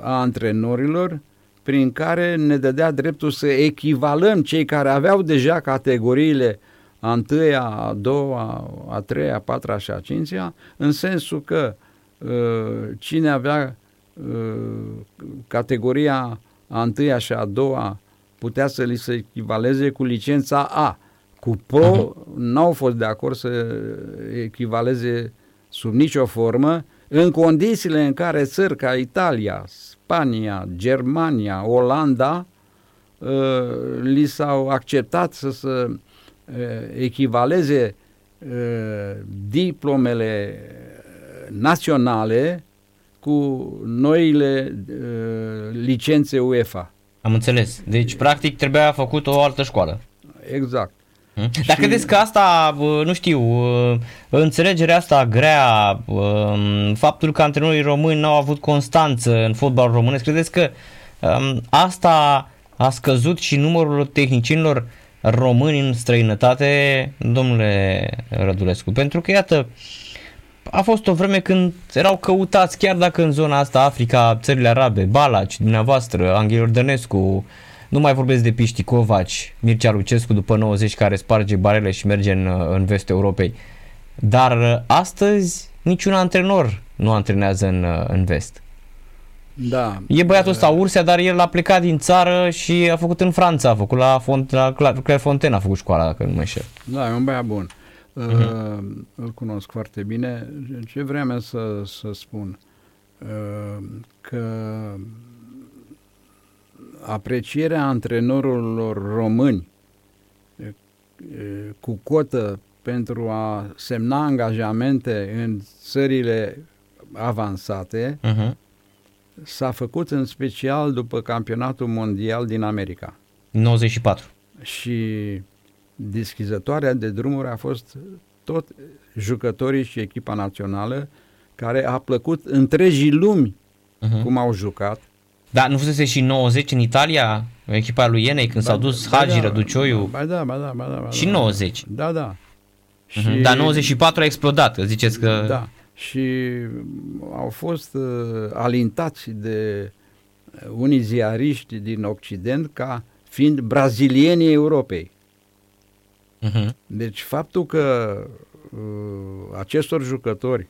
a antrenorilor prin care ne dădea dreptul să echivalăm cei care aveau deja categoriile a întâia, a doua, a treia, a patra și a cincea, în sensul că uh, cine avea uh, categoria a întâia și a doua putea să li se echivaleze cu licența A. Cu Pro uh-huh. n-au fost de acord să echivaleze sub nicio formă, în condițiile în care țări ca Italia, Spania, Germania, Olanda uh, li s-au acceptat să se echivaleze diplomele naționale cu noile licențe UEFA. Am înțeles. Deci, practic, trebuia făcut o altă școală. Exact. Hmm? Dar și... credeți că asta, nu știu, înțelegerea asta grea, faptul că antrenorii români n-au avut constanță în fotbal românesc, credeți că asta a scăzut și numărul tehnicienilor români în străinătate, domnule Rădulescu, pentru că iată, a fost o vreme când erau căutați, chiar dacă în zona asta, Africa, țările arabe, Balaci, dumneavoastră, Anghel Dănescu, nu mai vorbesc de Piști Covaci, Mircea Lucescu după 90 care sparge barele și merge în, în vestul Europei. Dar astăzi niciun antrenor nu antrenează în, în vest. Da. E băiatul ăsta Ursea, dar el a plecat din țară și a făcut în Franța, a făcut la, Font, la Claire Fontaine, a făcut școala, dacă nu mă înșel. Da, e un băiat bun. Uh-huh. Uh, îl cunosc foarte bine. Ce vreau să, să spun? Uh, că aprecierea antrenorilor români uh, cu cotă pentru a semna angajamente în țările avansate uh-huh s-a făcut în special după campionatul mondial din America. 94. Și deschizătoarea de drumuri a fost tot jucătorii și echipa națională care a plăcut întregii lumi uh-huh. cum au jucat. Da, nu fusese și 90 în Italia, echipa lui Ienei, când ba, s-au dus ba, Hagi, da, Răducioiu? Ba da, ba da, ba da. Ba și 90. Da, da. Uh-huh. Și... Dar 94 a explodat, ziceți că... Da, și au fost uh, alintați de unii ziariști din Occident ca fiind brazilienii Europei. Uh-huh. Deci faptul că uh, acestor jucători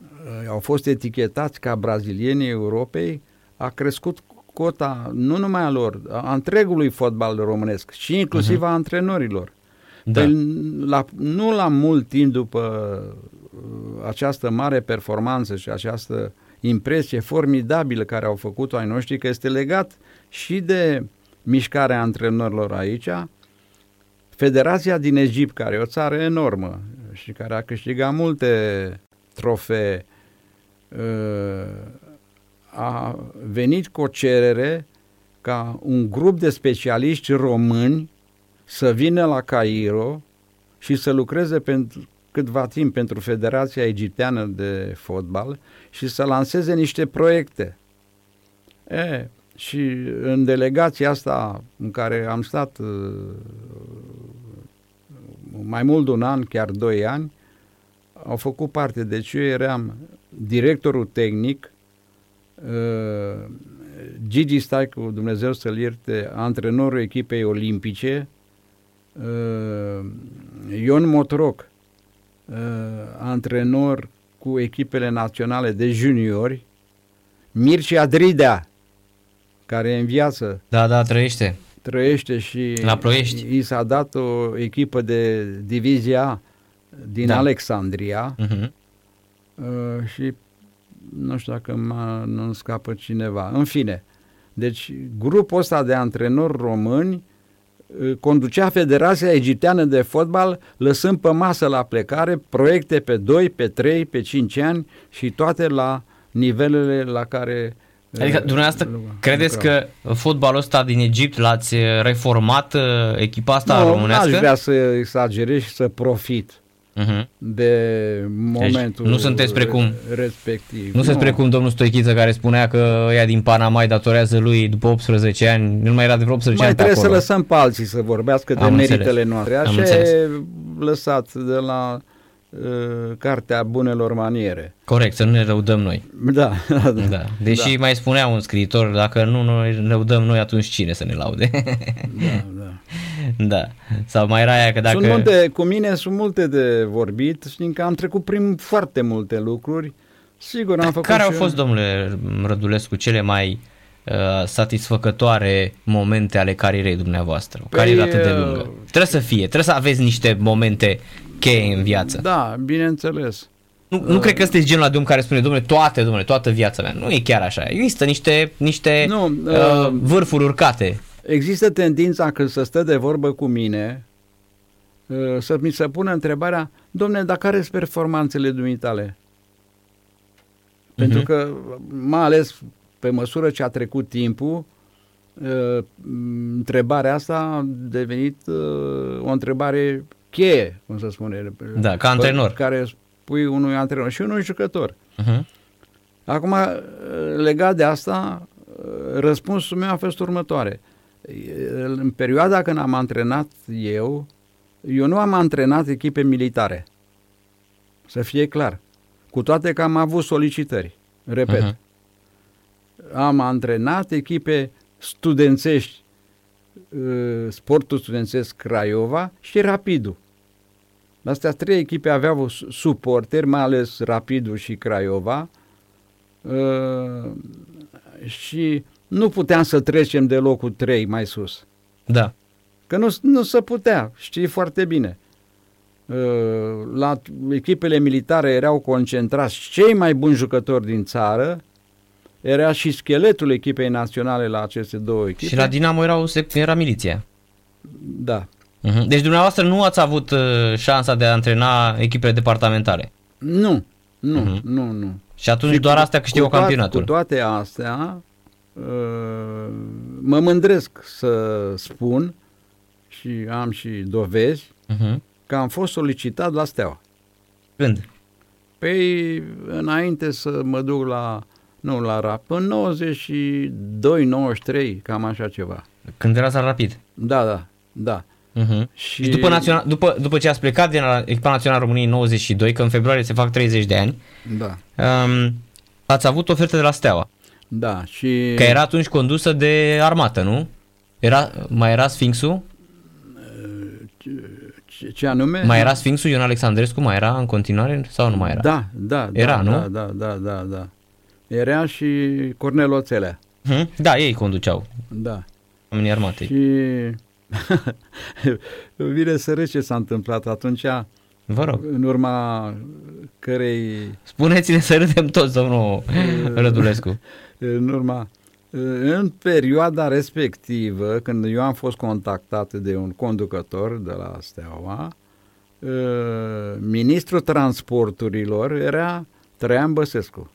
uh, au fost etichetați ca brazilienii Europei a crescut cota nu numai a lor, a întregului fotbal românesc și inclusiv uh-huh. a antrenorilor. Da. Păi, la, nu la mult timp după Uh, această mare performanță și această impresie formidabilă care au făcut-o ai noștri, că este legat și de mișcarea antrenorilor aici, Federația din Egipt, care e o țară enormă și care a câștigat multe trofee, uh, a venit cu o cerere ca un grup de specialiști români să vină la Cairo și să lucreze pentru câtva timp pentru Federația Egipteană de Fotbal și să lanseze niște proiecte. E, și în delegația asta în care am stat uh, mai mult de un an, chiar doi ani, au făcut parte. Deci eu eram directorul tehnic, uh, Gigi Staicu, Dumnezeu să-l ierte, antrenorul echipei olimpice, uh, Ion Motroc, uh, antrenor cu echipele naționale de juniori, Mircea Dridea, care e în viață, Da, da, trăiește. trăiește și La Ploiești. i s-a dat o echipă de divizia A din Da. Alexandria Mhm. uh, și nu știu dacă mă, nu scapă cineva. În fine, deci grupul ăsta de antrenori români uh, conducea Federația Egipteană de Fotbal lăsând pe masă la plecare proiecte pe 2, pe 3, pe 5 ani și toate la nivelele la care uh, Adică dumneavoastră lucra- credeți lucrau. că fotbalul ăsta din Egipt l-ați reformat uh, echipa asta nu, românească? n-aș vrea să exagerez și să profit Mhm. de momentul Deci nu sunteți precum- respectiv. Nu se spre cum domnul Stoichiță care spunea că ea din Panama îi datorează lui după 18 ani, nu mai era de vreo 18 Mai ani pe trebuie acolo. să lăsăm pe alții să vorbească de Am meritele înțeles. noastre. Am Așa înțeles. e lăsat de la uh, Cartea Bunelor Maniere. Corect, să nu ne răudăm noi. Da, da, da. Da. Deși mai spunea un scriitor, dacă nu noi ne răudăm noi, atunci cine să ne laude? da, da. da. Sau mai era aia că dacă... Sunt multe, cu mine sunt multe de vorbit, știm că am trecut prin foarte multe lucruri. Sigur, am făcut Care au și fost, domnule Rădulescu, cele mai uh, satisfăcătoare momente ale carierei dumneavoastră? O Păi, carieră atât de uh, lungă. Trebuie să fie, trebuie să aveți niște momente cheie în viață. Da, bineînțeles. Nu, nu cred că sunteți genul ăla de om care spune, domnule, toate, domnule, toată viața mea. Nu e chiar așa. Există niște, niște Nu, uh, uh, vârfuri urcate. Există tendința când să stă de vorbă cu mine uh, să mi se pună întrebarea, domne, dar care sunt performanțele dumitale? Pentru Mhm. că, mai ales pe măsură ce a trecut timpul, uh, m, întrebarea asta a devenit uh, o întrebare cheie, cum să spune. Da, ca antrenor. Pe Care spui unui antrenor și unui jucător. Uh-huh. Acum, uh, legat de asta, uh, răspunsul meu a fost următoare. În perioada când am antrenat eu, eu nu am antrenat echipe militare. Să fie clar. Cu toate că am avut solicitări. Repet. Mhm. Am antrenat echipe studențești, uh, sportul studențesc Craiova și Rapidul. Astea trei echipe aveau su- suporteri, mai ales Rapidul și Craiova, uh, și nu puteam să trecem de locul 3 mai sus. Da. Că nu, nu se putea, știi foarte bine. Uh, La echipele militare erau concentrați cei mai buni jucători din țară, era și scheletul echipei naționale la aceste două echipe. Și la Dinamo erau, sec- era miliția. Da. Uh-huh. Deci dumneavoastră nu ați avut uh, șansa de a antrena echipele departamentale. Nu, nu, Mhm. nu, nu. Și atunci Și doar cu- astea câștigă cu toate- campionatul. Cu toate astea, uh, mă mândresc să spun și am și dovezi Uh-huh. că am fost solicitat la Steaua. Când? Păi, înainte să mă duc la, nu la RAP, în 92-93, cam așa ceva. Când erați la rapid. Da, da, da. Uh-huh. Și, Și după, național, după, după ce ați plecat din la echipa națională a României în 92, că în februarie se fac 30 de ani, Da, um, ați avut ofertă de la Steaua, da. Și că era atunci condusă de armată, nu? Era, mai era Sfinxul? ce, ce anume? Mai era Sfinxul, Ion Alexandrescu, mai era în continuare sau nu mai era? Da, da, Era, da, nu? Da, da, da, da, da. Era și Cornel Oțelea. Uh-huh. Da, ei conduceau, Da. oamenii armatei. Și vine să râd ce s-a întâmplat atunci, Vă rog, în urma cărei, spuneți-ne să râdem toți, domnul Rădulescu. în urma, în perioada respectivă, când eu am fost contactat de un conducător de la Steaua, uh, ministrul transporturilor era Traian Băsescu.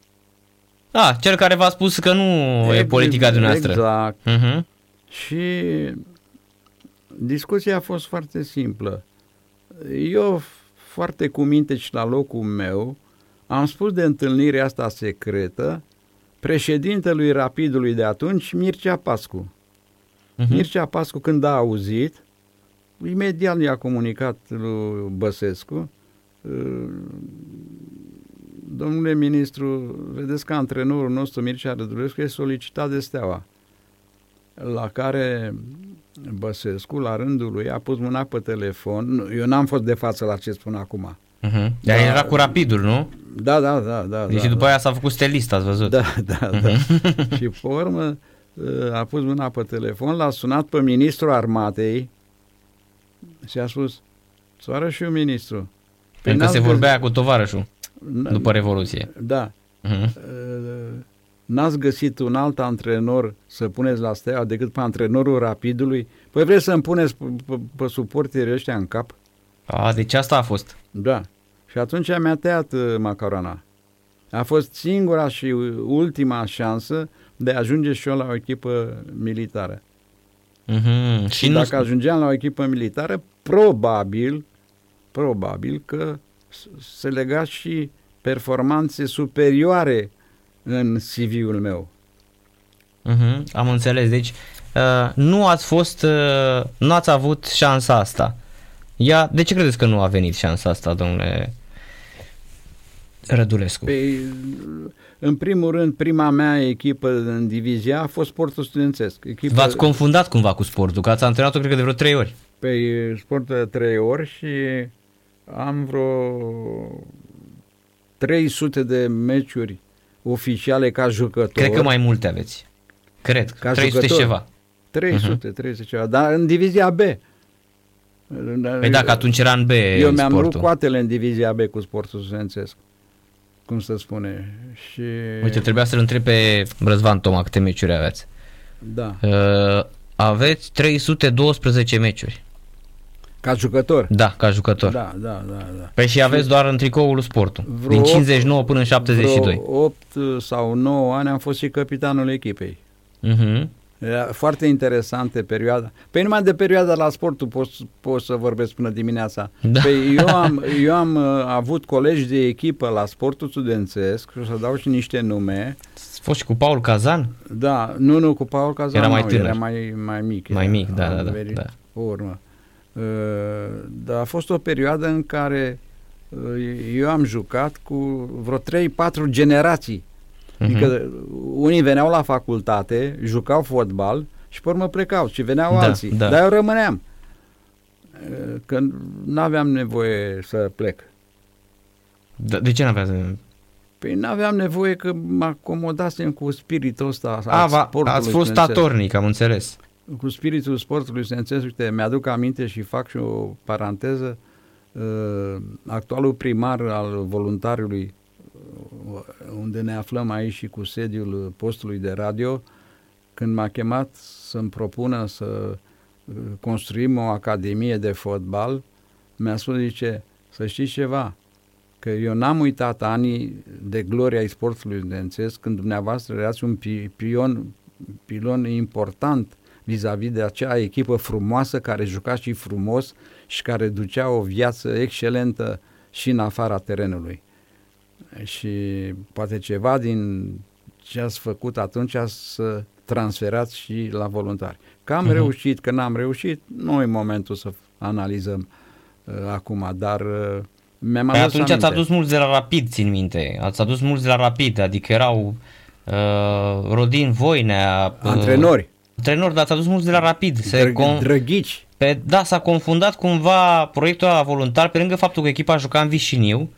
Ah, cel care v-a spus că nu e politica dumneavoastră. Exact. Uh-huh. Și discuția a fost foarte simplă. Eu, foarte cu minte și la locul meu, am spus de întâlnirea asta secretă președintelui Rapidului de atunci, Mircea Pascu. Uh-huh. Mircea Pascu, când a auzit, imediat i-a comunicat lui Băsescu uh, domnule ministru, vedeți că antrenorul nostru, Mircea Rădulescu, e solicitat de Steaua, la care Băsescu, la rândul lui, a pus mâna pe telefon. Eu n-am fost de față la ce spun acum. Uh-huh. Dar da. era cu rapidul, nu? Da, da, da. da deci da, după da. aia s-a făcut stelist, ați văzut. Da, da, da. Uh-huh. și pe urmă a pus mâna pe telefon, l-a sunat pe ministrul armatei și a spus, soară și eu ministru. Pentru că se vorbea cu tovarășul după Revoluție. Da. Uh-huh. N-ați găsit un alt antrenor să puneți la steaua decât pe antrenorul Rapidului? Păi vreți să-mi puneți pe, pe, pe suporterii ăștia în cap? A, deci asta a fost. Da. Și atunci mi-a tăiat uh, macarona. A fost singura și ultima șansă de a ajunge și eu la o echipă militară. Mm-hmm. Și, și dacă nu... ajungeam la o echipă militară, probabil, probabil că se lega și performanțe superioare în CV-ul meu. Mm-hmm. Am înțeles. Deci uh, nu ați fost, uh, nu ați avut șansa asta. Ea, de ce credeți că nu a venit șansa asta, domnule Rădulescu? Pe, în primul rând, prima mea echipă în divizia a fost sportul studențesc. Echipa... V-ați confundat cumva cu sportul, că ați antrenat-o cred că de vreo trei ori. Pe sportul de trei ori și am vreo 300 de meciuri oficiale ca jucător. Cred că mai multe aveți. Cred, ca 300 jucător. ceva. 300, uh-huh. 300 ceva, dar în divizia B. Păi dacă atunci era în B Eu în mi-am sportul. rupt coatele în divizia B cu sportul studențesc. Cum să spune. Și... Uite, trebuia să-l întreb pe Răzvan Toma câte meciuri aveți. Da. Uh, aveți 312 meciuri. Ca jucător? Da, ca jucător. Da, da, da. da. Păi și aveți doar în tricoul sportul. Din 59 până în 72. 8 sau 9 ani am fost și capitanul echipei. Uh-huh. Era foarte interesantă perioada. Păi numai de perioada la sportul pot, pot să vorbesc până dimineața. Da. Păi eu am, eu am uh, avut colegi de echipă la sportul studențesc și o să dau și niște nume. Ați fost și cu Paul Cazan? Da, nu, nu, cu Paul Cazan Era mai nu, tânăr. era mai, mai mic. Mai era, mic, da, da, da, verit, da. Pe urmă. Uh, dar a fost o perioadă în care uh, eu am jucat cu vreo 3-4 generații. Mhm. Adică unii veneau la facultate, jucau fotbal și pe urmă plecau și veneau Da, alții. da. Dar eu rămâneam. Uh, Că nu aveam nevoie să plec. Da, de ce n-aveați? Păi nu aveam nevoie că mă acomodasem cu spiritul ăsta A, al va, sportului ați fost studențesc. statornic, am înțeles. Cu spiritul sportului studențesc, uite, mi-aduc aminte și fac și o paranteză, uh, actualul primar al voluntariului, uh, unde ne aflăm aici și cu sediul postului de radio, când m-a chemat să-mi propună să uh, construim o academie de fotbal, mi-a spus, zice, să știți ceva, că eu n-am uitat anii de gloria ai sportului studențesc când dumneavoastră erați un pi- pion, pilon important vis-a-vis de acea echipă frumoasă care juca și frumos și care ducea o viață excelentă și în afara terenului. Și poate ceva din ce ați făcut atunci să transferați și la voluntari. Că am Mhm. reușit, că n-am reușit, nu e momentul să analizăm uh, acum, dar uh, mi-am Păi adus atunci aminte. ați adus mulți de la Rapid, țin minte. Ați adus mulți de la Rapid, adică erau uh, Rodin Voinea. Uh, Antrenori, Antrenori, dar ați adus mulți de la Rapid. Se drăg- con- drăghici, pe, da, s-a confundat cumva proiectul ăla voluntar, pe lângă faptul că echipa juca în Vișiniu,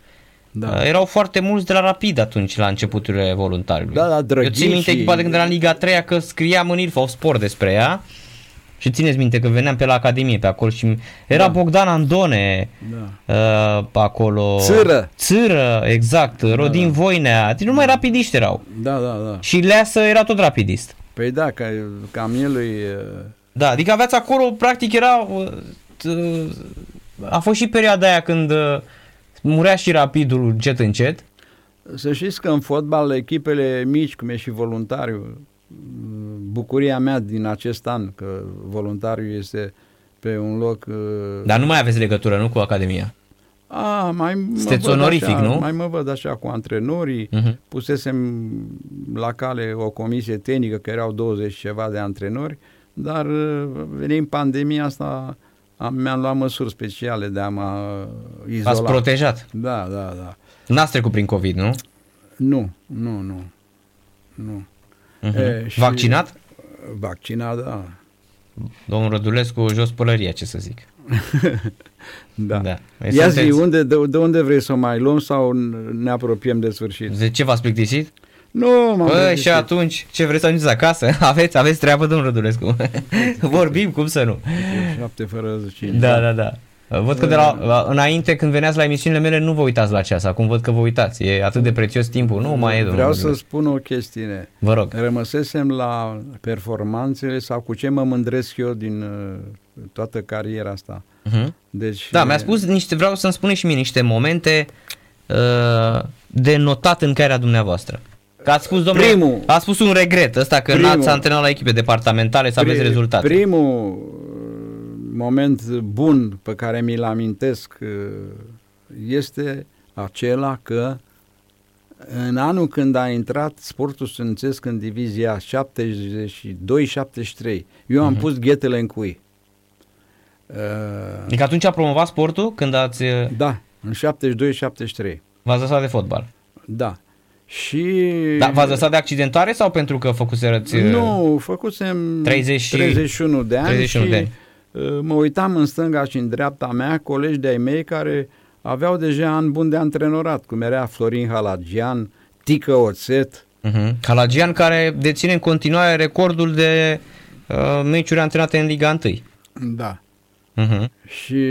da. uh, erau foarte mulți de la Rapid atunci, la începuturile voluntariului. Da, da, Eu drăghici țin minte și- echipa de când era în Liga 3 că scriam în Ilfov Sport despre ea. Și țineți minte că veneam pe la Academie pe acolo și era Da. Bogdan Andone da. uh, acolo. Țâră. Țâră, exact. Rodin da. Voinea. Deci numai rapidiști erau. Da, da, da. Și Leasă era tot rapidist. Păi da, că cam el e... Da, adică aveați acolo, practic era... uh, t- A fost și perioada aia când uh, murea și rapidul încet încet. Să știți că în fotbal echipele mici, cum e și voluntariu, bucuria mea din acest an, că voluntariu este pe un loc... uh, Dar nu mai aveți legătură, nu cu Academia. A, mai mă Sunteți văd onorific, așa, nu? Mai mă văd așa cu antrenorii, Mhm. pusesem la cale o comisie tehnică, că erau 20 și ceva de antrenori, dar uh, venind pandemia asta am, mi-am luat măsuri speciale de a mă izola. Ați protejat. Da, da, da. N-ați trecut prin COVID, nu? Nu, nu, nu. Nu. Uh-huh. E, și- Vaccinat? Vaccinat, da. Domnul Rădulescu, jos pălăria, ce să zic. Da. Da. Ia zi, Sunteți- unde, de, de unde vrei să o mai luăm sau ne apropiem de sfârșit? De ce v-ați plictisit? Nu, m-am Bă, plictisit. și atunci, ce vreți să ajungeți acasă? Aveți, aveți treabă, domnul Rădulescu. Vorbim, cum să nu? Șapte fără cinci. Da, da, da. Văd că de la, la- înainte, când veneați la emisiunile mele, nu vă uitați la ceas. Acum văd că vă uitați. E atât de prețios timpul. Nu mai e, domnul Vreau să Rădulescu. spun o chestiune. Vă rog. Rămăsesem la performanțele sau cu ce mă mândresc eu din uh, toată cariera asta. Uh-huh. Deci, Da, mi-a spus niște, vreau să-mi spuneți și mie niște momente uh, de notat în cariera dumneavoastră. Că ați spus, domnule, Primul. ați spus un regret ăsta că Primul. n-ați antrenat la echipe departamentale să aveți pri- rezultate. Primul uh, moment bun pe care mi-l amintesc uh, este acela că în anul când a intrat sportul studențesc în divizia 72-73, eu am Mhm. pus ghetele în cui. Uh, Adică atunci a promovat sportul când ați, uh, da, în 72-73. v-ați lăsat de fotbal. Da. Și... Da, v-ați lăsat de accidentare sau pentru că făcuserăți... uh, Nu, făcusem 30 și- 31 de ani 31 și de ani. Uh, mă uitam în stânga și în dreapta mea colegi de-ai mei care aveau deja ani bun de antrenorat, cum era Florin Halagian, Tică Oțet, Uh-huh. Calagian care deține în continuare recordul de uh, meciuri antrenate în Liga 1. da. Uh-huh. Și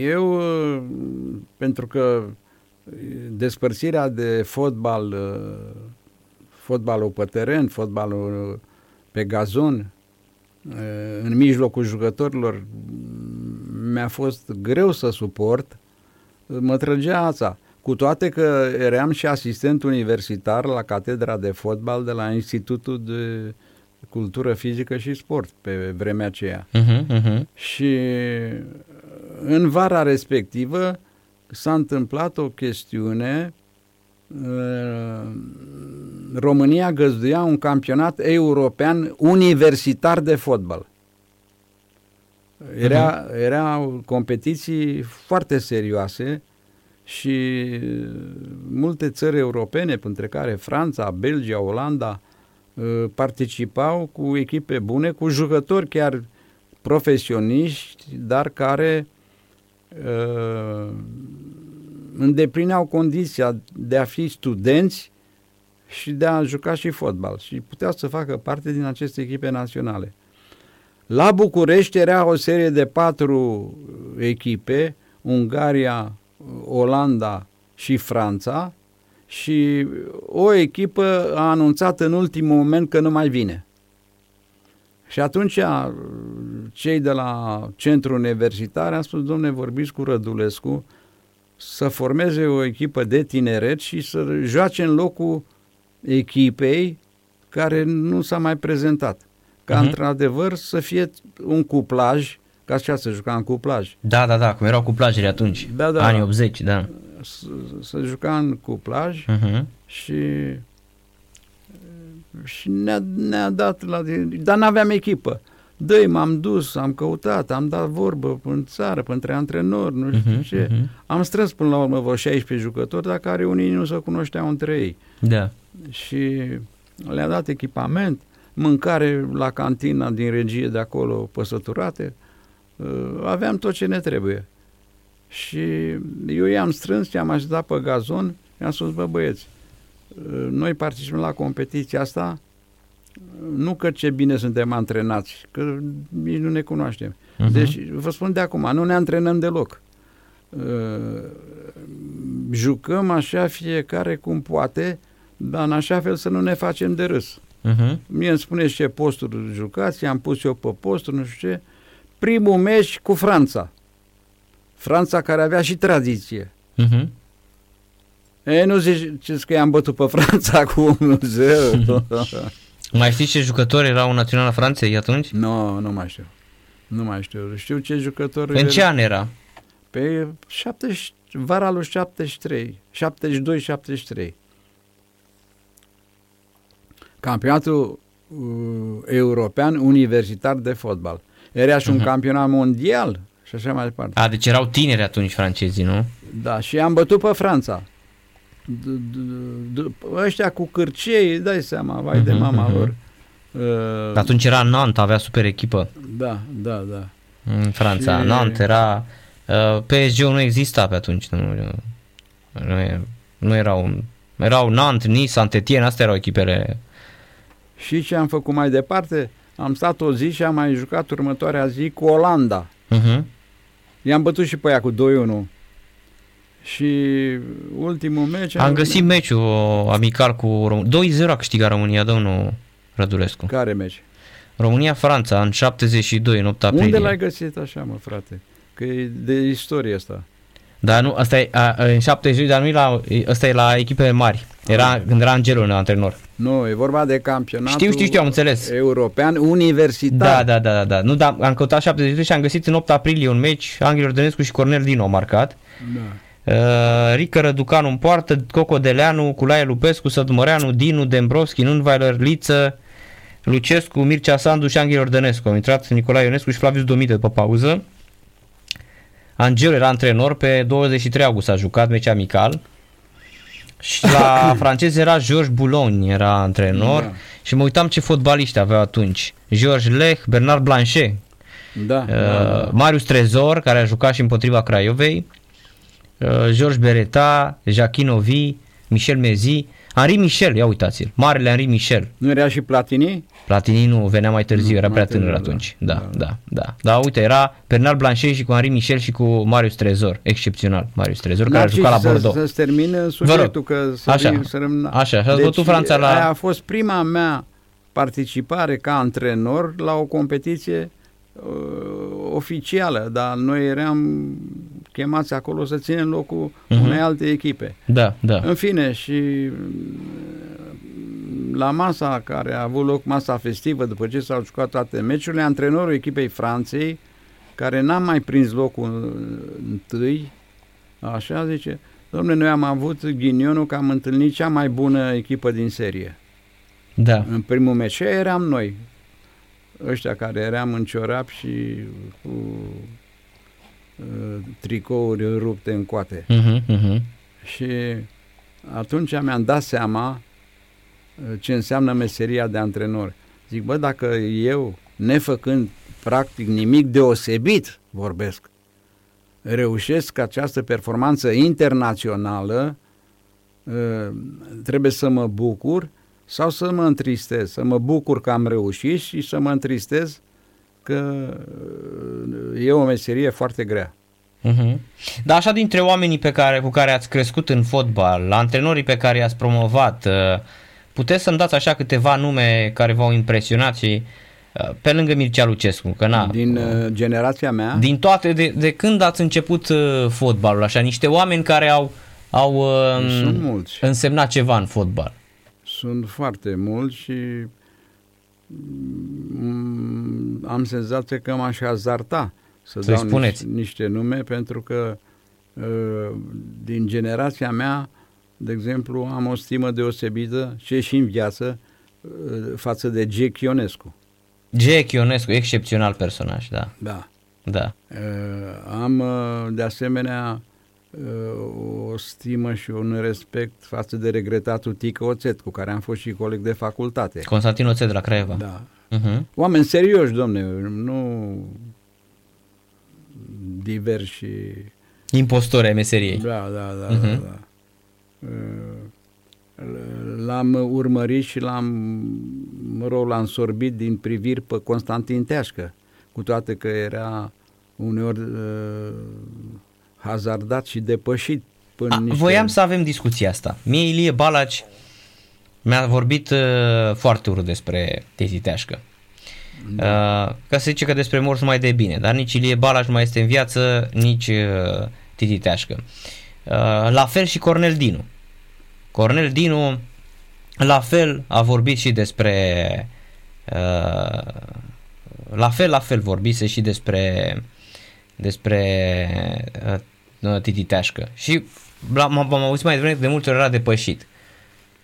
eu, uh, pentru că despărțirea de fotbal, uh, fotbalul pe teren, fotbalul uh, pe gazon, uh, în mijlocul jucătorilor, mi-a fost greu să suport, mă trăgea ața. Cu toate că eram și asistent universitar la catedra de fotbal de la Institutul de Cultură Fizică și Sport pe vremea aceea. Uh-huh. Uh-huh. Și în vara respectivă s-a întâmplat o chestiune. Uh, România găzduia un campionat european universitar de fotbal. Era, erau competiții foarte serioase și multe țări europene, printre care Franța, Belgia, Olanda, uh, participau cu echipe bune, cu jucători chiar profesioniști, dar care uh, îndeplineau condiția de a fi studenți și de a juca și fotbal și puteau să facă parte din aceste echipe naționale. La București era o serie de patru echipe, Ungaria, Olanda și Franța și o echipă a anunțat în ultimul moment că nu mai vine. Și atunci cei de la centrul universitar am spus, domne, vorbiți cu Rădulescu să formeze o echipă de tineret și să joace în locul echipei care nu s-a mai prezentat. Ca Mhm. uh-huh. într-adevăr să fie un cuplaj, ca așa să juca în cuplaj. Da, da, da, cum erau cu plajele atunci. Da, da. Anii 80, da. Să, să juca în cuplaj Uh-huh. și și ne-a, ne-a dat la... Dar n-aveam echipă. Dă-i, m-am dus, am căutat, am dat vorbă în țară, între antrenori, nu știu Mhm, ce. mhm. Am strâns până la urmă vreo 16 jucători, dar care unii nu se cunoșteau între ei. Da. Și le-a dat echipament, mâncare la cantina din regie de acolo păsăturate, Uh, aveam tot ce ne trebuie. Și eu i-am strâns, i-am așezat pe gazon, i-am spus, bă băieți, uh, noi participăm la competiția asta, uh, nu că ce bine suntem antrenați, că nici nu ne cunoaștem. Mhm. Deci, vă spun de acum, nu ne antrenăm deloc. Uh, jucăm așa fiecare cum poate, dar în așa fel să nu ne facem de râs. Uh-huh. Mie îmi spuneți ce posturi jucați, am pus eu pe posturi, nu știu ce. Primul meci cu Franța. Franța care avea și tradiție. Uh-huh. E, nu ziceți că i-am bătut pe Franța cu 1-0. Mai știți ce jucători erau în Naționala Franței atunci? nu, nu mai știu. Nu mai știu. Știu ce jucători... În ce an era? Pe 70, vara lui 73, 72-73. Campionatul uh, european universitar de fotbal. Era și un uh-huh. campionat mondial și așa mai departe. A, deci erau tineri atunci francezii, nu? Da, și am bătut pe Franța. Ăștia cu cârcei, dai seama, vai uh-huh, de mhm, mama uh-huh. lor. Uh, Atunci era Nantes, avea super echipă. Da, da, da. În Franța. Și... Nantes era... Uh, PSG-ul nu exista pe atunci. Nu, nu, nu erau... Erau Nantes, Nice, Saint-Etienne, astea erau echipele. Și ce am făcut mai departe? Am stat o zi și am mai jucat următoarea zi cu Olanda. Uh-huh. I-am bătut și pe ea cu 2-1. Și ultimul meci... Am găsit meciul amical cu România. 2-0 a câștigat România, domnul Rădulescu. Care meci? România-Franța, în 72, în 8 aprilie. Unde l-ai găsit așa, mă, frate? Că e de istorie asta. Da, nu, asta e a, în 72, dar nu e la, asta e la echipe mari. Era ah. când era Angelul antrenor. Nu, e vorba de campionatul Știu, știu, știu, am înțeles. European universitar. Da, da, da, da. da. Nu, dar am căutat 72 și am găsit în 8 aprilie un meci, Angel Dănescu și Cornel Dino au marcat. Da. Uh, Rică Răducanu în poartă, Coco Deleanu, Culaie Lupescu, Sădmăreanu, Dinu, Dembrovski, Nunweiler, Liță, Lucescu, Mircea Sandu și Anghel Ordănescu. Au intrat Nicolae Ionescu și Flavius Domite după pauză. Angel era antrenor, pe 23 august a jucat meci amical. Și la francez era Georges Boulogne, era antrenor. Da. Și mă uitam ce fotbaliști aveau atunci. Georges Lech, Bernard Blanchet, da, uh, da, da. Marius Trezor, care a jucat și împotriva Craiovei, uh, Georges Beretta, Jacquin Ovi, Michel Mezi, Henri Michel, ia uitați-l, marele Henri Michel. Nu era și Platini? Platini nu venea mai târziu, nu, era prea tânăr atunci. Da, da, da, da. Da, uite, era Bernard Blanchet și cu Henri Michel și cu Marius Trezor, excepțional, Marius Trezor, care a jucat la Bordeaux. Să, să termin subiectul, că să așa, să rămân... Așa, așa deci, Franța la... Aia a fost prima mea participare ca antrenor la o competiție uh, oficială, dar noi eram chemați acolo să ținem locul uh-huh. unei alte echipe. Da, da. În fine, și la masa care a avut loc, masa festivă, după ce s-au jucat toate meciurile, antrenorul echipei Franței, care n-a mai prins locul întâi, așa zice, domnule, noi am avut ghinionul că am întâlnit cea mai bună echipă din serie. Da. În primul meci eram noi, ăștia care eram în ciorap și cu uh, tricouri rupte în coate. Uh-huh, uh-huh. Și atunci mi-am dat seama ce înseamnă meseria de antrenor. Zic, bă, dacă eu, nefăcând practic nimic deosebit, vorbesc, reușesc această performanță internațională, ă, trebuie să mă bucur sau să mă întristez, să mă bucur că am reușit și să mă întristez că ă, e o meserie foarte grea. Uh-huh. Dar așa dintre oamenii pe care, cu care ați crescut în fotbal, antrenorii pe care i-ați promovat, uh, puteți să-mi dați așa câteva nume care v-au impresionat și uh, pe lângă Mircea Lucescu, că na, Din uh, generația mea? Din toate, de, de când ați început uh, fotbalul, așa, niște oameni care au, au uh, Sunt mulți. însemnat ceva în fotbal. Sunt foarte mulți și mm, am senzația că m-aș hazarta să Să-i dau spuneți. niște, niște nume pentru că uh, din generația mea de exemplu, am o stimă deosebită și și în viață uh, față de Jack Ionescu. Jack Ionescu, excepțional personaj, da. Da. Da. Uh, am uh, de asemenea o stimă și un respect față de regretatul Tică Oțet, cu care am fost și coleg de facultate. Constantin Oțet de la Craiova. Da. Uh-huh. Oameni serioși, domne, nu diversi. Impostori ai meseriei. Da, da, da, uh-huh. da, da. L-am urmărit și l-am, mă rog, l-am sorbit din priviri pe Constantin Teașcă, cu toate că era uneori uh, hazardat și depășit până A, niște... Voiam să avem discuția asta. Mie Ilie Balaci mi-a vorbit uh, foarte urât despre Tezi Teașcă. Da. Uh, ca să zice că despre morți mai de bine, dar nici Ilie Balaci nu mai este în viață, nici uh, Titi Teașcă. Uh, Uh, la fel și Cornel Dinu. Cornel Dinu la fel a vorbit și despre uh, la fel, la fel vorbise și despre despre uh, Titi Teașcă. Și m-am auzit mai devreme de multe ori era depășit.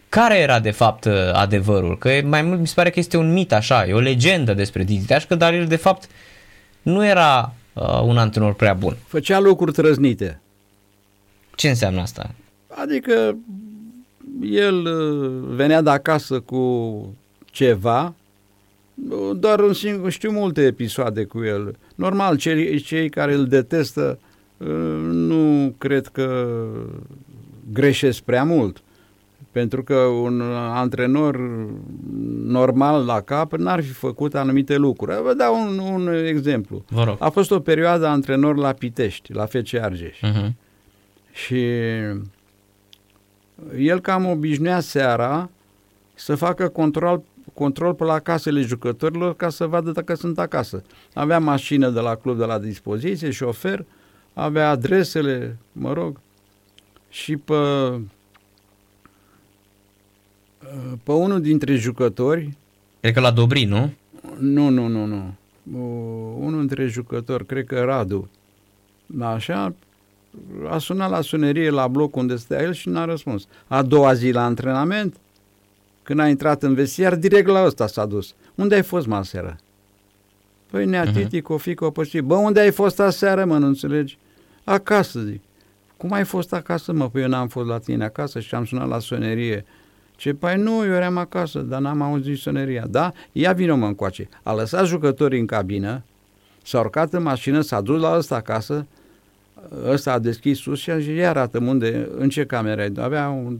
Care era de fapt adevărul? Că mai mult mi se pare că este un mit așa, e o legendă despre Titi Teașcă, dar el de fapt nu era uh, un antrenor prea bun. Făcea lucruri trăznite. Ce înseamnă asta? Adică el uh, venea de acasă cu ceva, doar un singur, știu multe episoade cu el. Normal, cei, cei care îl detestă uh, nu cred că greșesc prea mult. Pentru că un antrenor normal la cap n-ar fi făcut anumite lucruri. Vă dau un, un exemplu. Vă rog. A fost o perioadă antrenor la Pitești, la FC Argeș. Uh-huh. Și el cam obișnuia seara să facă control, control pe la casele jucătorilor ca să vadă dacă sunt acasă. Avea mașină de la club de la dispoziție, șofer, avea adresele, mă rog, și pe, pe unul dintre jucători, Cred că la Dobri, nu? nu, nu, nu, nu, unul dintre jucători, cred că Radu, așa, a sunat la sunerie la bloc unde stea el și n-a răspuns. A doua zi la antrenament, când a intrat în vestiar, direct la ăsta s-a dus. Unde ai fost, mă, aseară? Păi nea, uh-huh. titi, cu o fică, o păști. Bă, unde ai fost aseară, mă, nu înțelegi? Acasă, zic. Cum ai fost acasă, mă? Păi eu n-am fost la tine acasă și am sunat la sonerie. Ce, păi nu, eu eram acasă, dar n-am auzit soneria. Da? Ia vină mă încoace. A lăsat jucătorii în cabină, s-a urcat în mașină, s-a dus la ăsta acasă, ăsta a deschis ușa și ia arată unde, în ce cameră Avea un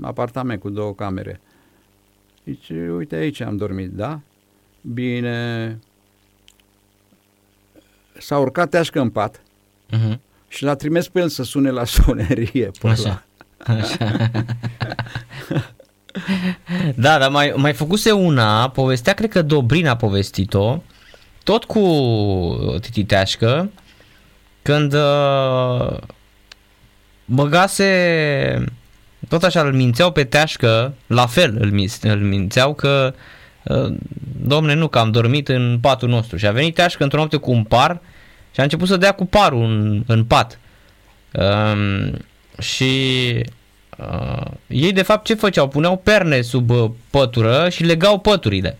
apartament cu două camere. Zice, uite aici am dormit, da? Bine. S-a urcat teașcă în pat Uh-huh. și l-a trimis pe el să sune la sonerie. Pe Așa. Așa. da, dar mai, mai făcuse una, povestea, cred că Dobrin a povestit-o, tot cu Titi Teașcă, când uh, băgase, tot așa îl mințeau pe Teașcă, la fel îl, min- îl mințeau că uh, domne, nu, că am dormit în patul nostru. Și a venit Teașcă într-o noapte cu un par și a început să dea cu parul în, în pat. Um, și uh, ei de fapt ce făceau? Puneau perne sub uh, pătură și legau păturile.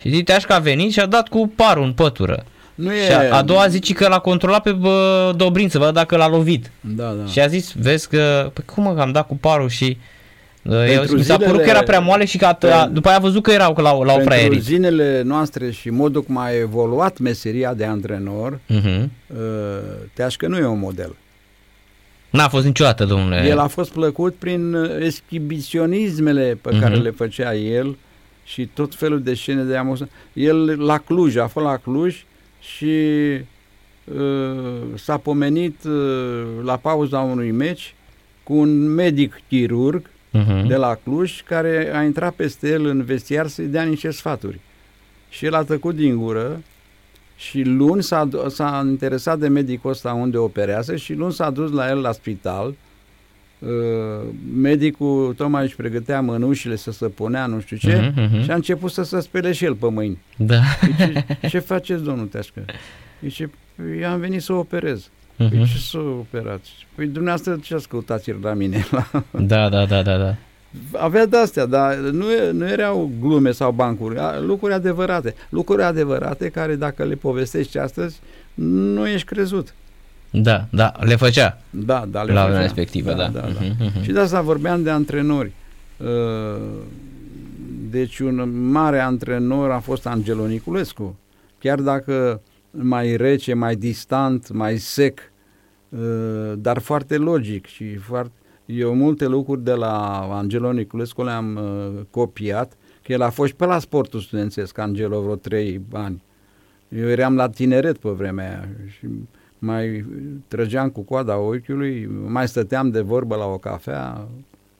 Și Titeașca a venit și a dat cu parul în pătură. Nu e... Și a, a doua zi ci că l-a controlat pe bă, Dobrin să vadă dacă l-a lovit. Da, da. Și a zis, vezi că, păi cum mă, că am dat cu parul și uh, Pentru mi s-a părut zilele- că era prea moale și că a, a, după aia a văzut că erau că l-au, l-au Pentru fraierit. zilele noastre și modul cum a evoluat meseria de antrenor, Uh-huh. uh, Teașcă nu e un model. N-a fost niciodată, domnule. El a fost plăcut prin uh, exhibiționismele pe care Mhm. le făcea el și tot felul de scene de amuzament. El la Cluj, a fost la Cluj și uh, s-a pomenit uh, la pauza unui meci cu un medic chirurg Uh-huh. de la Cluj care a intrat peste el în vestiar să-i dea niște sfaturi. Și el a tăcut din gură și luni s-a, s-a interesat de medicul ăsta unde operează și luni s-a dus la el la spital. Uh, medicul tocmai își pregătea mănușile să se punea, nu știu ce, Mhm, mhm. și a început să se spele și el pe mâini. Da. Zice, ce faceți, domnul Teașcă? Zice, "Păi, am venit să operez. Păi Mhm. ce să operați? Păi dumneavoastră ce ascultați la mine? Da, da, da, da, da. Avea de-astea, dar nu, e- nu erau glume sau bancuri, a- lucruri adevărate. Lucruri adevărate care dacă le povestești astăzi, nu ești crezut. Da, da, le făcea. Da, da, le La făcea. vremea respectivă, da. da, da. Mhm, mhm. Și de asta vorbeam de antrenori. Uh, Deci un mare antrenor a fost Angelo Niculescu. Chiar dacă mai rece, mai distant, mai sec, uh, dar foarte logic și foarte... Eu multe lucruri de la Angelo Niculescu le-am uh, copiat, că el a fost și pe la sportul studențesc, Angelo, vreo trei ani. Eu eram la tineret pe vremea aia și mai trăgeam cu coada ochiului, mai stăteam de vorbă la o cafea,